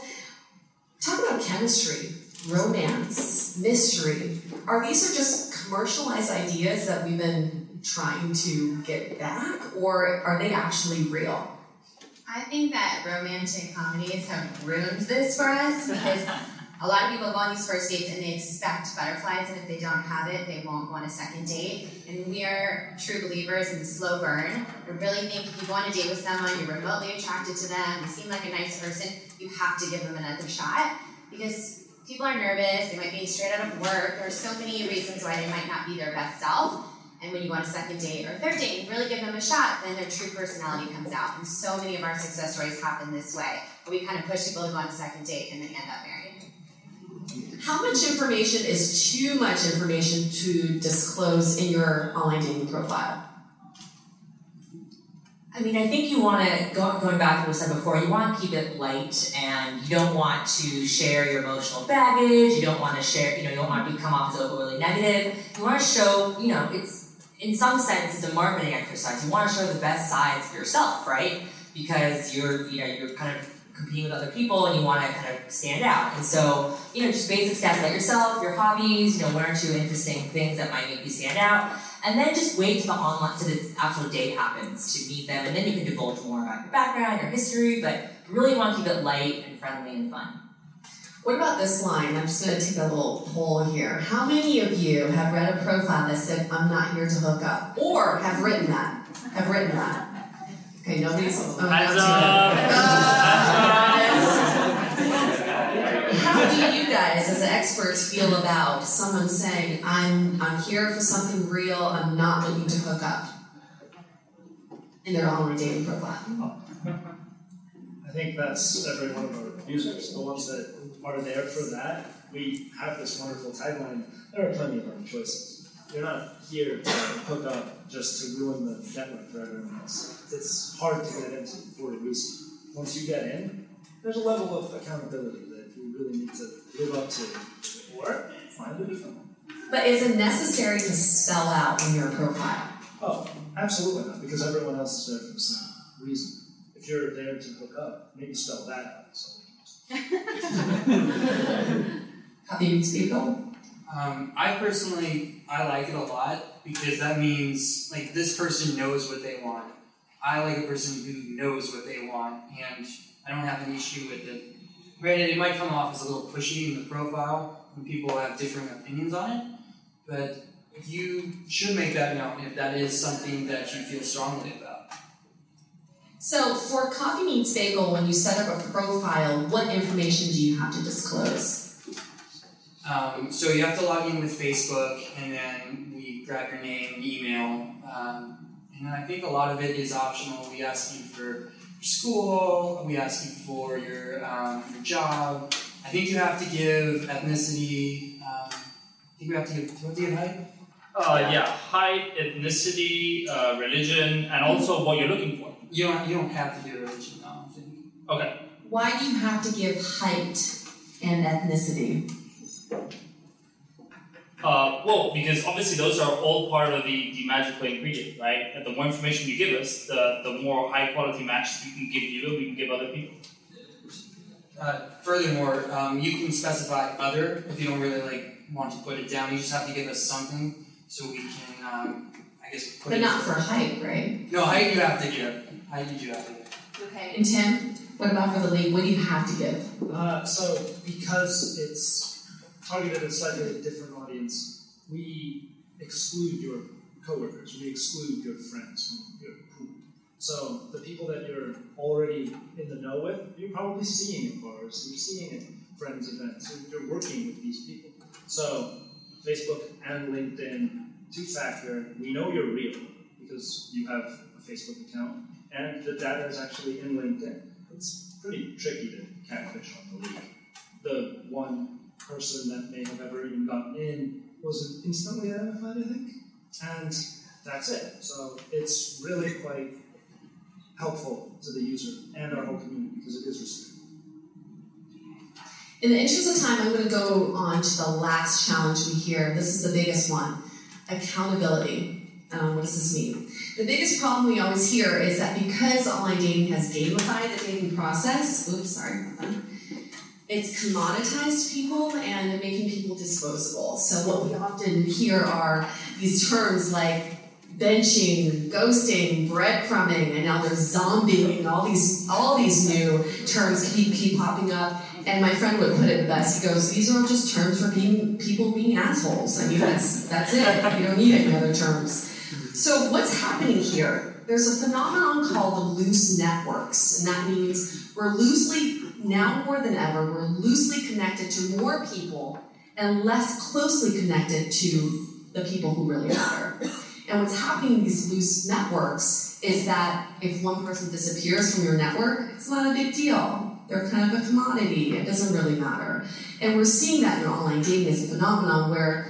Talk about chemistry romance, mystery. Are these are just commercialized ideas that we've been trying to get back, or are they actually real? I think that romantic comedies have ruined this for us because *laughs* a lot of people go on these first dates and they expect butterflies, and if they don't have it, they won't go on a second date. And we are true believers in the slow burn. We really think if you go on a date with someone, you're remotely attracted to them, they seem like a nice person, you have to give them another shot because people are nervous, they might be straight out of work, there's so many reasons why they might not be their best self. And when you go on a second date or third date and really give them a shot, then their true personality comes out. And so many of our success stories happen this way. We kind of push people to go on a second date and they end up married. How much information is too much information to disclose in your online dating profile? I mean, I think you want to, go, going back to what I said before, you want to keep it light and you don't want to share your emotional baggage. You don't want to share, you know, you don't want to come off as overly negative. You want to show, you know, it's, in some sense, it's a marketing exercise. You want to show the best sides of yourself, right? Because you're, you know, you're kind of competing with other people and you want to kind of stand out. And so, you know, just basic stats about yourself, your hobbies, you know, one or two interesting things that might make you stand out and then just wait till the online, till the actual date happens to meet them, and then you can divulge more about your background, your history, but really want to keep it light and friendly and fun. What about this line? I'm just going to take a little poll here. How many of you have read a profile that said, I'm not here to hook up? Or have written that? Have written that? Okay, nobody's. Oh, Hands How do you guys, as experts, feel about someone saying, "I'm I'm here for something real. I'm not looking to hook up," and they're their online dating profile? I think that's every one of our users, the ones that are there for that. We have this wonderful tagline. There are plenty of other choices. You're not here to hook up just to ruin the network for everyone else. It's hard to get into for a reason. Once you get in, there's a level of accountability that you really need to live up to, or find a different one. But is it necessary to spell out in your profile? Oh, absolutely not, because everyone else is there for the same reason. If you're there to hook up, maybe spell that out. So. *laughs* How do you speak Um, I personally, I like it a lot because that means like this person knows what they want. I like a person who knows what they want, and I don't have an issue with it. Granted, it might come off as a little pushy in the profile when people have differing opinions on it, but you should make that known if that is something that you feel strongly about. So, for Coffee Meets Bagel, when you set up a profile, what information do you have to disclose? Um, so you have to log in with Facebook, and then we grab your name, email, um, and I think a lot of it is optional. We ask you for school, we ask you for your, um, your job. I think you have to give ethnicity. Um, I think we have to give. What do you have height? Uh, yeah, height, ethnicity, uh, religion, and also what you're looking for. You don't. You don't have to do religion. No, I think. Okay. Why do you have to give height and ethnicity? Uh, well, because obviously those are all part of the, the magical ingredient, right? And the more information you give us, the, the more high quality matches we can give you and we can give other people. Uh, furthermore, um, you can specify other if you don't really like want to put it down. You just have to give us something so we can, um, I guess, put But it. not for height, right? No, height you have to give. Height you do have to give. Okay. And Tim, what about for the league? What do you have to give? Uh, so, because it's targeted at a slightly different audience, we exclude your coworkers, we exclude your friends from your pool. So, the people that you're already in the know with, you're probably seeing at bars, you're seeing at friends' events, you're, working with these people. So, Facebook and LinkedIn, two factor, we know you're real because you have a Facebook account and the data is actually in LinkedIn. It's pretty tricky to catfish on the league. The one person that may have ever even gotten in was instantly identified, I think, and that's it. So it's really quite helpful to the user and our whole community because it is restricted. In the interest of time, I'm going to go on to the last challenge we hear. This is the biggest one accountability. Um, what does this mean? The biggest problem we always hear is that because online dating has gamified the dating process, oops, sorry, it's commoditized people and making people disposable. So what we often hear are these terms like benching, ghosting, breadcrumbing, and now there's zombieing. All these all these new terms keep keep popping up. And my friend would put it best. He goes, "These are just terms for being people being assholes. I mean, that's that's it. You don't need any other terms." So what's happening here? There's a phenomenon called the loose networks, and that means we're loosely now more than ever we're loosely connected to more people and less closely connected to the people who really matter. And what's happening in these loose networks is that if one person disappears from your network, it's not a big deal. They're kind of a commodity. It doesn't really matter. And we're seeing that in online dating as a phenomenon where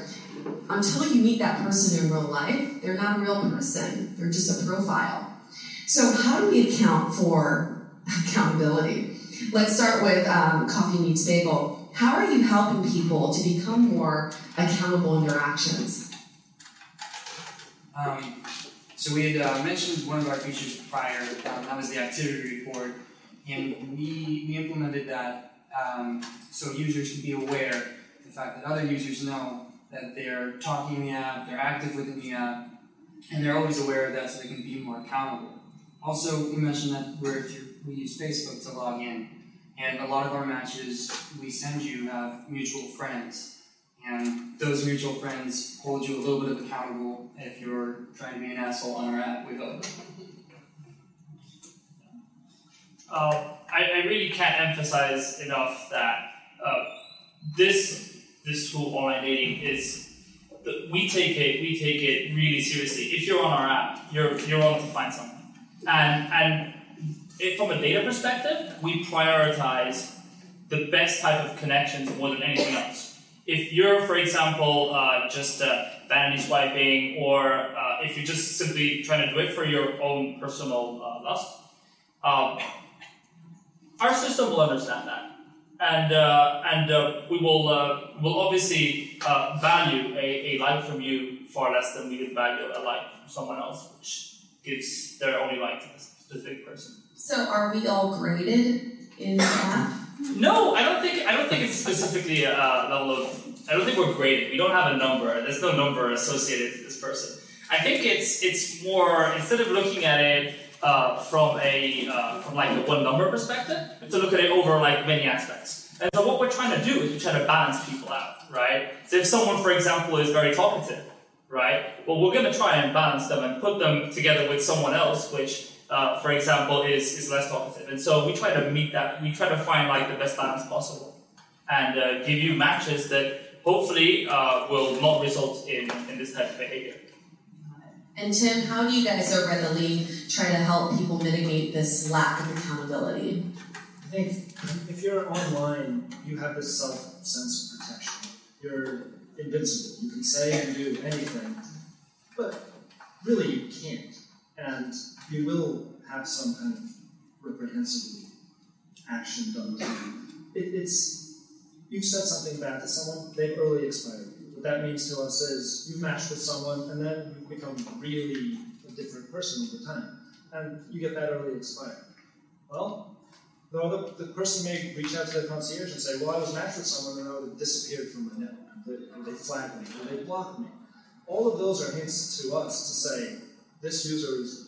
until you meet that person in real life, they're not a real person. They're just a profile. So how do we account for *laughs* accountability? Let's start with um, Coffee Meets Bagel. How are you helping people to become more accountable in their actions? Um, so we had uh, mentioned one of our features prior, um, that was the activity report, and we, we implemented that um, so users can be aware of the fact that other users know that they're talking in the app, they're active within the app, and they're always aware of that so they can be more accountable. Also, we mentioned that we're, we use Facebook to log in, and a lot of our matches we send you have mutual friends. And those mutual friends hold you a little bit of accountable if you're trying to be an asshole on our app with them. Uh, I, I really can't emphasize enough that uh, this this tool online dating is we take it we take it really seriously. If you're on our app, you're you're on to find someone, and and it, from a data perspective, we prioritize the best type of connections more than anything else. If you're, for example, uh, just uh, vanity swiping, or uh, if you're just simply trying to do it for your own personal uh, lust, um, our system will understand that, and uh, and uh, we will will obviously value a, a like from you far less than we would value a like from someone else, which gives their only like to a specific person. So are we all graded in app? No, I don't think I don't think it's specifically a level of. I don't think we're graded. We don't have a number. There's no number associated to this person. I think it's it's more instead of looking at it uh, from a uh, from like a one number perspective, to look at it over like many aspects. And so what we're trying to do is we're trying to balance people out, right? So if someone, for example, is very talkative, right? Well, we're going to try and balance them and put them together with someone else, which uh, for example, is, is less talkative. And so we try to meet that, we try to find like the best balance possible and uh, give you matches that hopefully uh, will not result in, in this type of behavior. And Tim, how do you guys over at the league try to help people mitigate this lack of accountability? I think if you're online, you have this self sense of protection. You're invincible. You can say and do anything, but really you can't. And you will have some kind of reprehensible action done to you. It, it's you've said something bad to someone, they've early expired. What that means to us is you've matched with someone, and then you become really a different person over time, and you get that early expired. Well, the, other, the person may reach out to the concierge and say, "Well, I was matched with someone, and now they've disappeared from my network. They, they flagged me, or they blocked me." All of those are hints to us to say this user is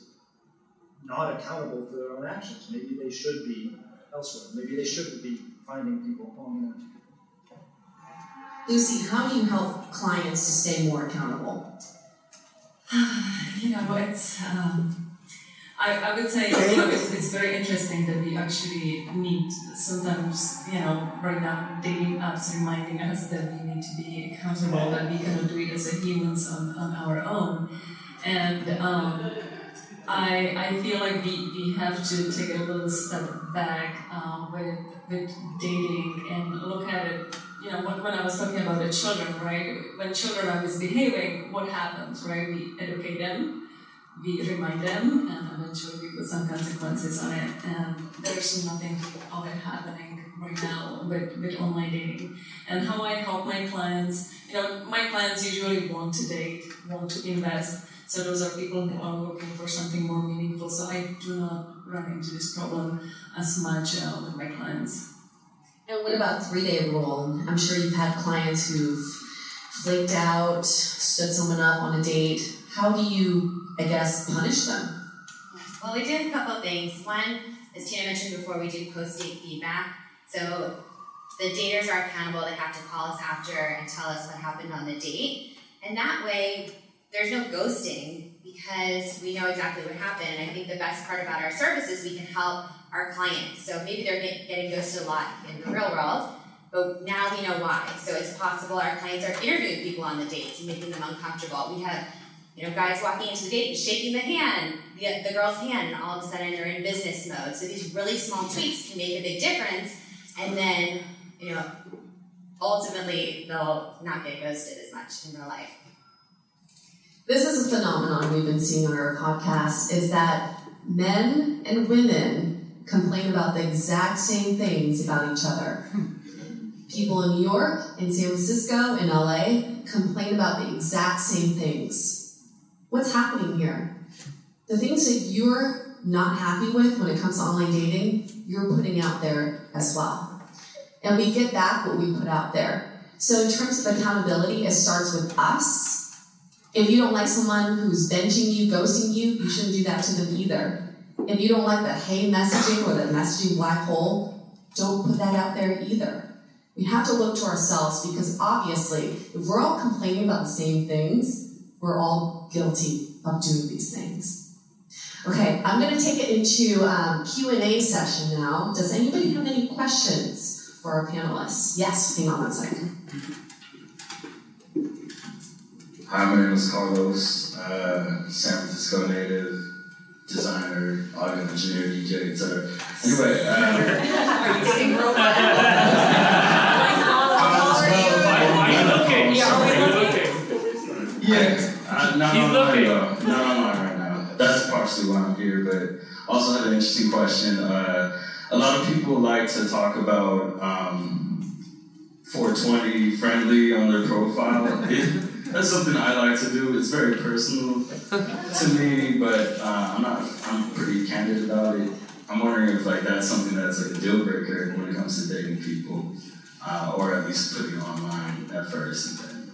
not accountable for their own actions. Maybe they should be elsewhere. Maybe they shouldn't be finding people online. Lucy, how do you help clients to stay more accountable? *sighs* you know, it's. Um, I, I would say you know, it's, it's very interesting that we actually need sometimes, you know, right now dating apps reminding us that we need to be accountable, that we cannot do it as a humans on, on our own. And um, I, I feel like we, we have to take a little step back um, with, with dating and look at it. You know, when, when I was talking about the children, right? When children are misbehaving, what happens, right? We educate them, we remind them, and eventually we put some consequences on it. And there's nothing of it happening right now with, with online dating. And how I help my clients, you know, my clients usually want to date, want to invest. So those are people who are looking for something more meaningful. So I do not run into this problem as much uh, with my clients. And what about three day rule? I'm sure you've had clients who've flaked out, stood someone up on a date. How do you, I guess, punish them? Well, we do a couple things. One, as Tina mentioned before, we do post date feedback. So the daters are accountable. They have to call us after and tell us what happened on the date. And that way, there's no ghosting because we know exactly what happened. And I think the best part about our service is we can help our clients. So maybe they're get, getting ghosted a lot in the real world, but now we know why. So it's possible our clients are interviewing people on the dates and making them uncomfortable. We have you know, guys walking into the date and shaking the hand, the, the girl's hand, and all of a sudden they're in business mode. So these really small tweaks can make a big difference, and then, you know, ultimately they'll not get ghosted as much in real life. This is a phenomenon we've been seeing on our podcast is that men and women complain about the exact same things about each other. People in New York, in San Francisco, in LA complain about the exact same things. What's happening here? The things that you're not happy with when it comes to online dating, you're putting out there as well. And we get back what we put out there. So, in terms of accountability, it starts with us if you don't like someone who's benching you, ghosting you, you shouldn't do that to them either. If you don't like the hey messaging or the messaging black hole, don't put that out there either. We have to look to ourselves because obviously, if we're all complaining about the same things, we're all guilty of doing these things. Okay, I'm going to take it into um, Q&A session now. Does anybody have any questions for our panelists? Yes, hang on one second. Hi, my name is Carlos, uh, San Francisco native, designer, audio engineer, DJ, etc. Anyway, uh, *laughs* Are you getting real *laughs* yeah, uh, not He's online looking. though, not online right now. That's partially why I'm here, but also had an interesting question. Uh, a lot of people like to talk about um, 420 friendly on their profile. *laughs* That's something I like to do. It's very personal to me, but uh, I'm not. I'm pretty candid about it. I'm wondering if like that's something that's like a deal breaker when it comes to dating people, uh, or at least putting it online at first and then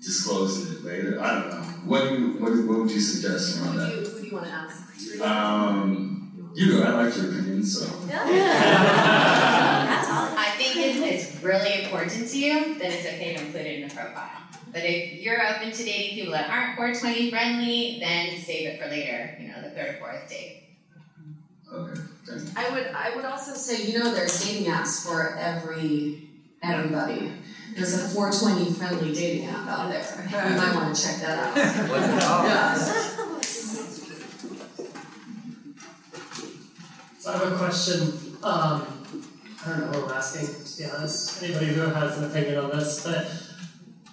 disclosing it later. I don't know. What do you what, what would you suggest around Who do that? you, who do you want to ask? Um, you know, I like your opinion, so. *laughs* That's all. I think if it's really important to you, then it's okay to include it in the profile. But if you're open to dating people that aren't 420 friendly, then save it for later, you know, the third, or fourth date. Okay. I would I would also say, you know, there's dating apps for every everybody. There's a 420 friendly dating app out there. You might want to check that out. yeah. *laughs* So I have a question. Um, I don't know who I'm asking, to be honest. Anybody who has an opinion on this, but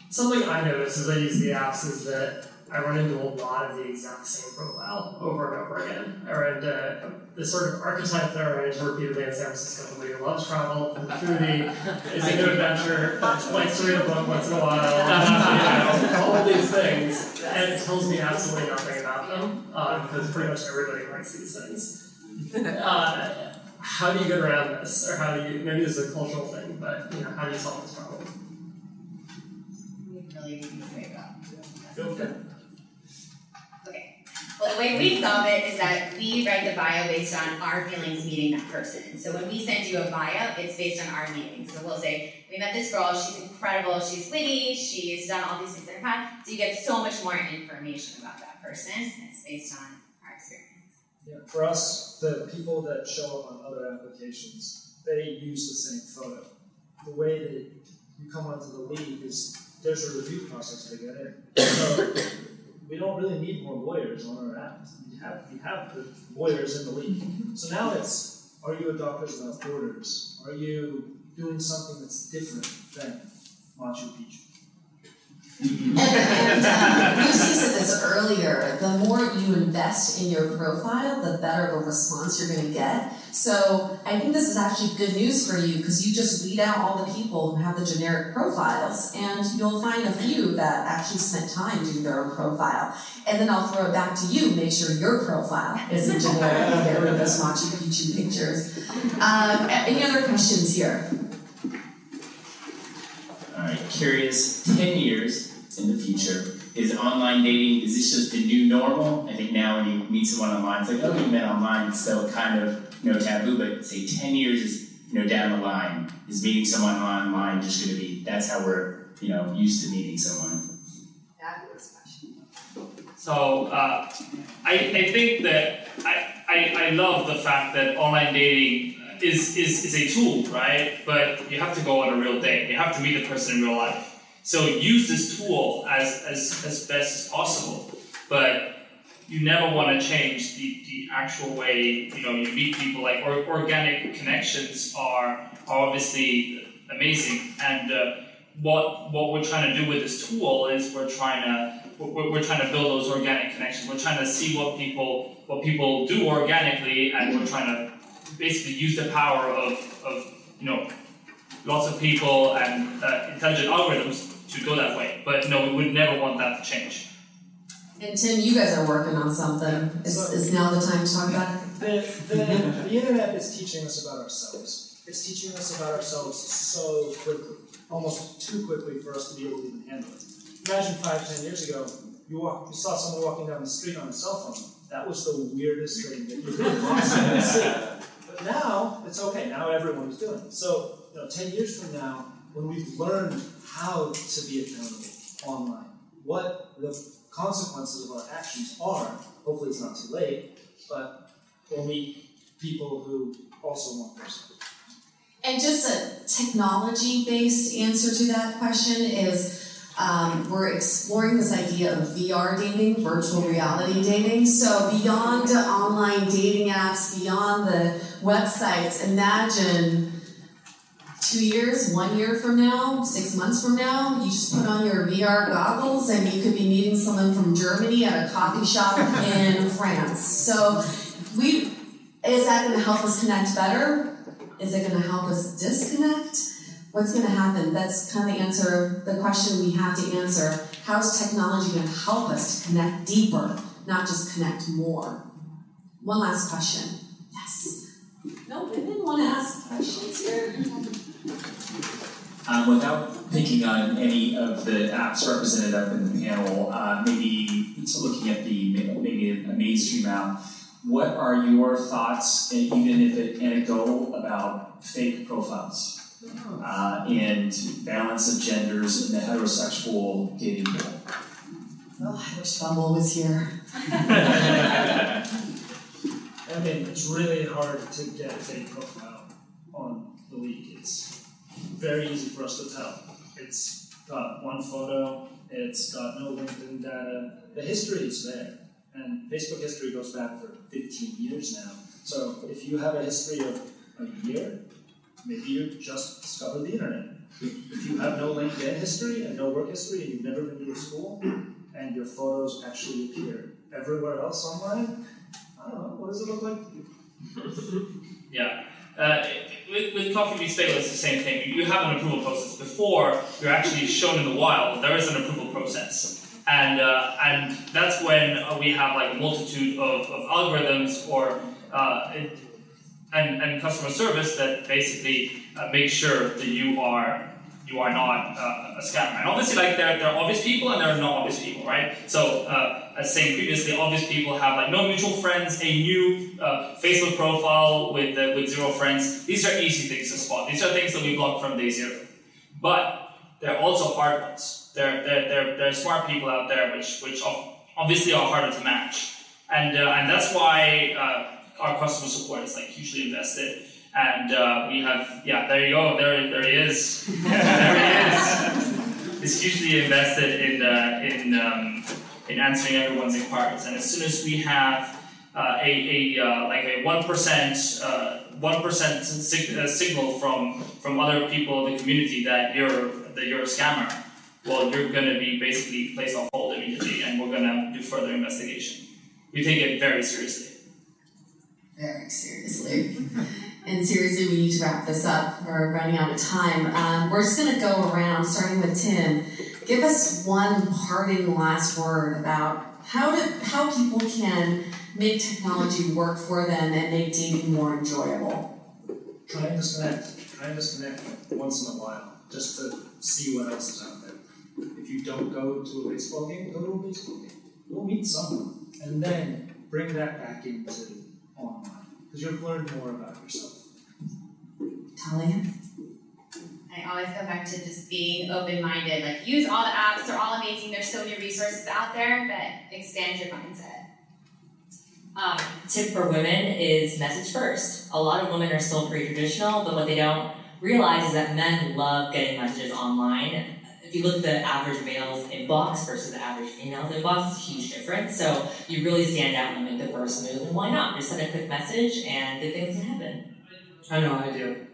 something I notice as I use the apps is that I run into a lot of the exact same profile over and over again. I run into the sort of archetype that I run into repeatedly in San Francisco, somebody who loves travel, foodie, is into adventure, likes to read a book once in a while, *laughs* you know, all these things. And it tells me absolutely nothing about them, uh, because pretty much everybody likes these things. *laughs* Uh, how do you get around this, or how do you? Maybe this is a cultural thing, but you know, how do you solve this problem? Really easy to say about. Okay. Okay. Well, the way we solve it is that we write the bio based on our feelings meeting that person. So when we send you a bio, it's based on our meeting. So we'll say, we met this girl, she's incredible, she's witty, she's done all these things in her past. So you get so much more information about that person, and it's based on our experience. Yeah, for us, the people that show up on other applications, they use the same photo. The way that you come onto the league is there's a review process to get in. So we don't really need more lawyers on our app. We have we have the lawyers in the league. So now it's are you a Doctors Without Borders? Are you doing something that's different than Machu Picchu? And, and uh, said this earlier the more you invest in your profile, the better a response you're going to get. So I think this is actually good news for you because you just weed out all the people who have the generic profiles, and you'll find a few that actually spent time doing their own profile. And then I'll throw it back to you, make sure your profile isn't generic get rid of those Machu Picchu pictures. Um, any other questions here? All right, curious, 10 years in the future, is online dating, is this just the new normal? I think now when you meet someone online, it's like, oh, you met online, it's still kind of, you know, taboo, but say 10 years is, you know, down the line, is meeting someone online just gonna be, that's how we're, you know, used to meeting someone? Fabulous question. So uh, I, I think that I, I, I love the fact that online dating is, is, is a tool, right? But you have to go on a real date. You have to meet the person in real life. So use this tool as, as, as best as possible. But you never want to change the, the actual way you know you meet people. Like or, organic connections are, are obviously amazing. And uh, what what we're trying to do with this tool is we're trying to we're, we're trying to build those organic connections. We're trying to see what people what people do organically, and we're trying to basically use the power of, of you know lots of people and uh, intelligent algorithms to go that way. But no, we would never want that to change. And Tim, you guys are working on something. Is, is now the time to talk about it? The, the, the internet is teaching us about ourselves. It's teaching us about ourselves so quickly, almost too quickly for us to be able to even handle it. Imagine five, ten years ago, you walk, you saw someone walking down the street on a cell phone. That was the weirdest thing that you could possibly see. But now it's okay. Now everyone's doing it. So you know, ten years from now, when we've learned how to be accountable online, what the consequences of our actions are, hopefully it's not too late, but we'll meet people who also want this. And just a technology based answer to that question is um, we're exploring this idea of VR dating, virtual reality dating. So, beyond online dating apps, beyond the websites, imagine two years, one year from now, six months from now, you just put on your VR goggles and you could be meeting someone from Germany at a coffee shop in *laughs* France. So, we is that going to help us connect better? Is it going to help us disconnect? What's going to happen? That's kind of the answer, the question we have to answer. How's technology going to help us to connect deeper, not just connect more? One last question. Yes. No women want to ask questions here? Um, without picking on any of the apps represented up in the panel, uh, maybe so looking at the maybe a mainstream app, what are your thoughts, and even if it anecdotal, about fake profiles uh, and balance of genders in the heterosexual dating world? Oh, I wish Bumble was here. *laughs* *laughs* I mean, it's really hard to get a fake profile on the league. It's very easy for us to tell. It's got one photo, it's got no LinkedIn data. The history is there. And Facebook history goes back for 15 years now. So if you have a history of a year, maybe you just discovered the internet. If you have no LinkedIn history and no work history and you've never been to a school, and your photos actually appear everywhere else online, I don't know, what does it look like? *laughs* Yeah. Uh, with, with Coffee Meets Bagel, it's the same thing. You have an approval process. Before you're actually shown in the wild, there is an approval process. And, uh, and that's when uh, we have like a multitude of, of algorithms or uh, it, and, and customer service that basically uh, make sure that you are you are not uh, a scammer. And obviously, like there, there are obvious people and there are not obvious people, right? So, uh, as saying previously, obvious people have like no mutual friends, a new uh, Facebook profile with with zero friends. These are easy things to spot. These are things that we block from day zero. But there are also hard ones. There, there, there, there are smart people out there which, which obviously are harder to match. And, uh, and that's why uh, our customer support is like hugely invested and uh, we have, yeah, there you go, there, there he is. *laughs* there he is. He's hugely invested in, uh, in, um, in answering everyone's inquiries. And as soon as we have uh, a, a uh, like a 1%, 1% uh, sig- uh, signal from, from other people in the community that you're, that you're a scammer, well, you're going to be basically placed on hold immediately, and we're going to do further investigation. We take it very seriously. Very seriously. *laughs* And seriously, we need to wrap this up. We're running out of time. Um, we're just going to go around, starting with Tim. Give us one parting last word about how to how people can make technology work for them and make dating more enjoyable. Try and disconnect. Try and disconnect once in a while, just to see what else is out there. If you don't go to a baseball game, go to a baseball game. Go meet someone, and then bring that back into online because you've learned more about yourself. Talia? I always go back to just being open minded. Like, use all the apps, they're all amazing. There's so many resources out there, but expand your mindset. Um, tip for women is message first. A lot of women are still pretty traditional, but what they don't realize is that men love getting messages online. If you look at the average male's inbox versus the average female's inbox, it's a huge difference. So you really stand out and make the first move, and why not? Just send a quick message and good things can happen. I know I do.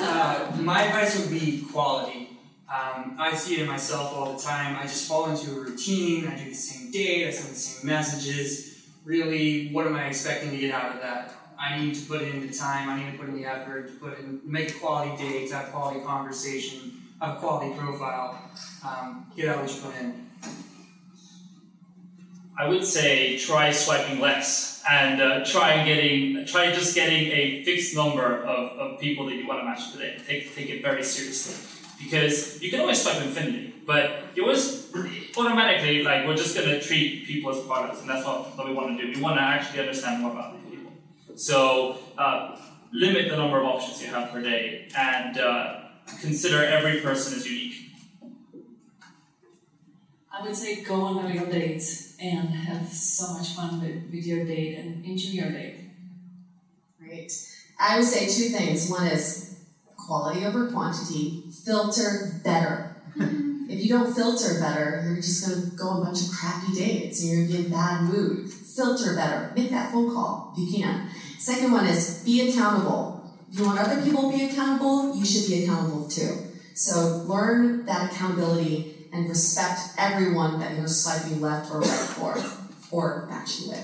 Uh, my advice would be quality. Um, I see it in myself all the time. I just fall into a routine. I do the same date. I send the same messages. Really, what am I expecting to get out of that? I need to put in the time. I need to put in the effort to put in, make quality date, have quality conversation, have quality profile. Um, get out what you put in. I would say try swiping less and uh, try getting try just getting a fixed number of, of people that you want to match today. Take take it very seriously because you can always swipe infinity, but you always automatically like we're just gonna treat people as products, and that's what, what we want to do. We want to actually understand more about these people. So uh, limit the number of options you have per day and uh, consider every person as unique. I would say go on a real dates and have so much fun with, with your date and enjoy your date. Great. I would say two things. One is quality over quantity, filter better. Mm-hmm. if you don't filter better, you're just going to go on a bunch of crappy dates and you're going to be in bad mood. Filter better. Make that phone call if you can. Second one is be accountable. If you want other people to be accountable, you should be accountable too. So learn that accountability and respect everyone that you're swiping left or right for or matching with.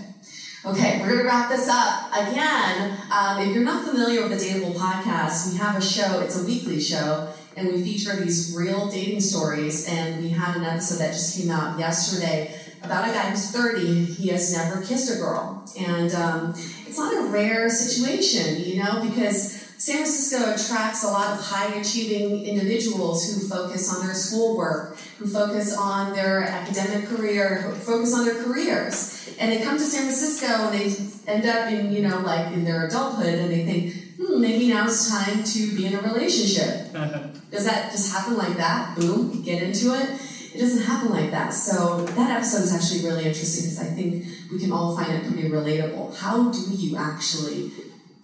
Okay, we're to wrap this up. Again, um, if you're not familiar with the Dateable podcast, we have a show, it's a weekly show, and we feature these real dating stories. And we had an episode that just came out yesterday about a guy who's 30, he has never kissed a girl. And um, it's not a rare situation, you know, because San Francisco attracts a lot of high achieving individuals who focus on their schoolwork, who focus on their academic career, who focus on their careers. And they come to San Francisco and they end up in, you know, like in their adulthood and they think, hmm, maybe now it's time to be in a relationship. *laughs* Does that just happen like that? Boom, get into it? It doesn't happen like that. So that episode is actually really interesting because I think we can all find it pretty relatable. How do you actually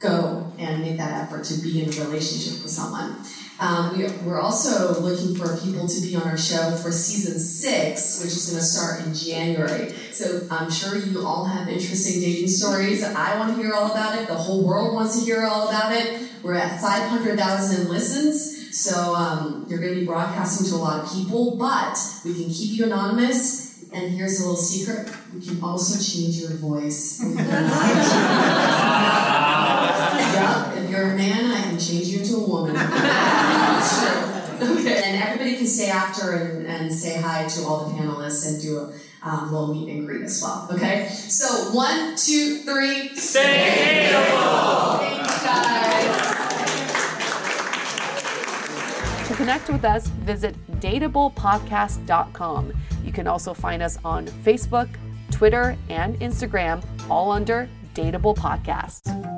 go and make that effort to be in a relationship with someone. Um, we, we're also looking for people to be on our show for season six, which is going to start in January. So I'm sure you all have interesting dating stories. I want to hear all about it. The whole world wants to hear all about it. We're at 500,000 listens, so um, you're going to be broadcasting to a lot of people, but we can keep you anonymous. And here's a little secret we can also change your voice. *laughs* yeah, if you're a man, I can change you into a woman. *laughs* That's true. Okay. And everybody can stay after and, and say hi to all the panelists and do a um, little meet and greet as well. Okay? So, one, two, three. Stay dateable! Thanks, guys. To connect with us, visit dateablepodcast.com. You can also find us on Facebook, Twitter, and Instagram, all under Dateable Podcast.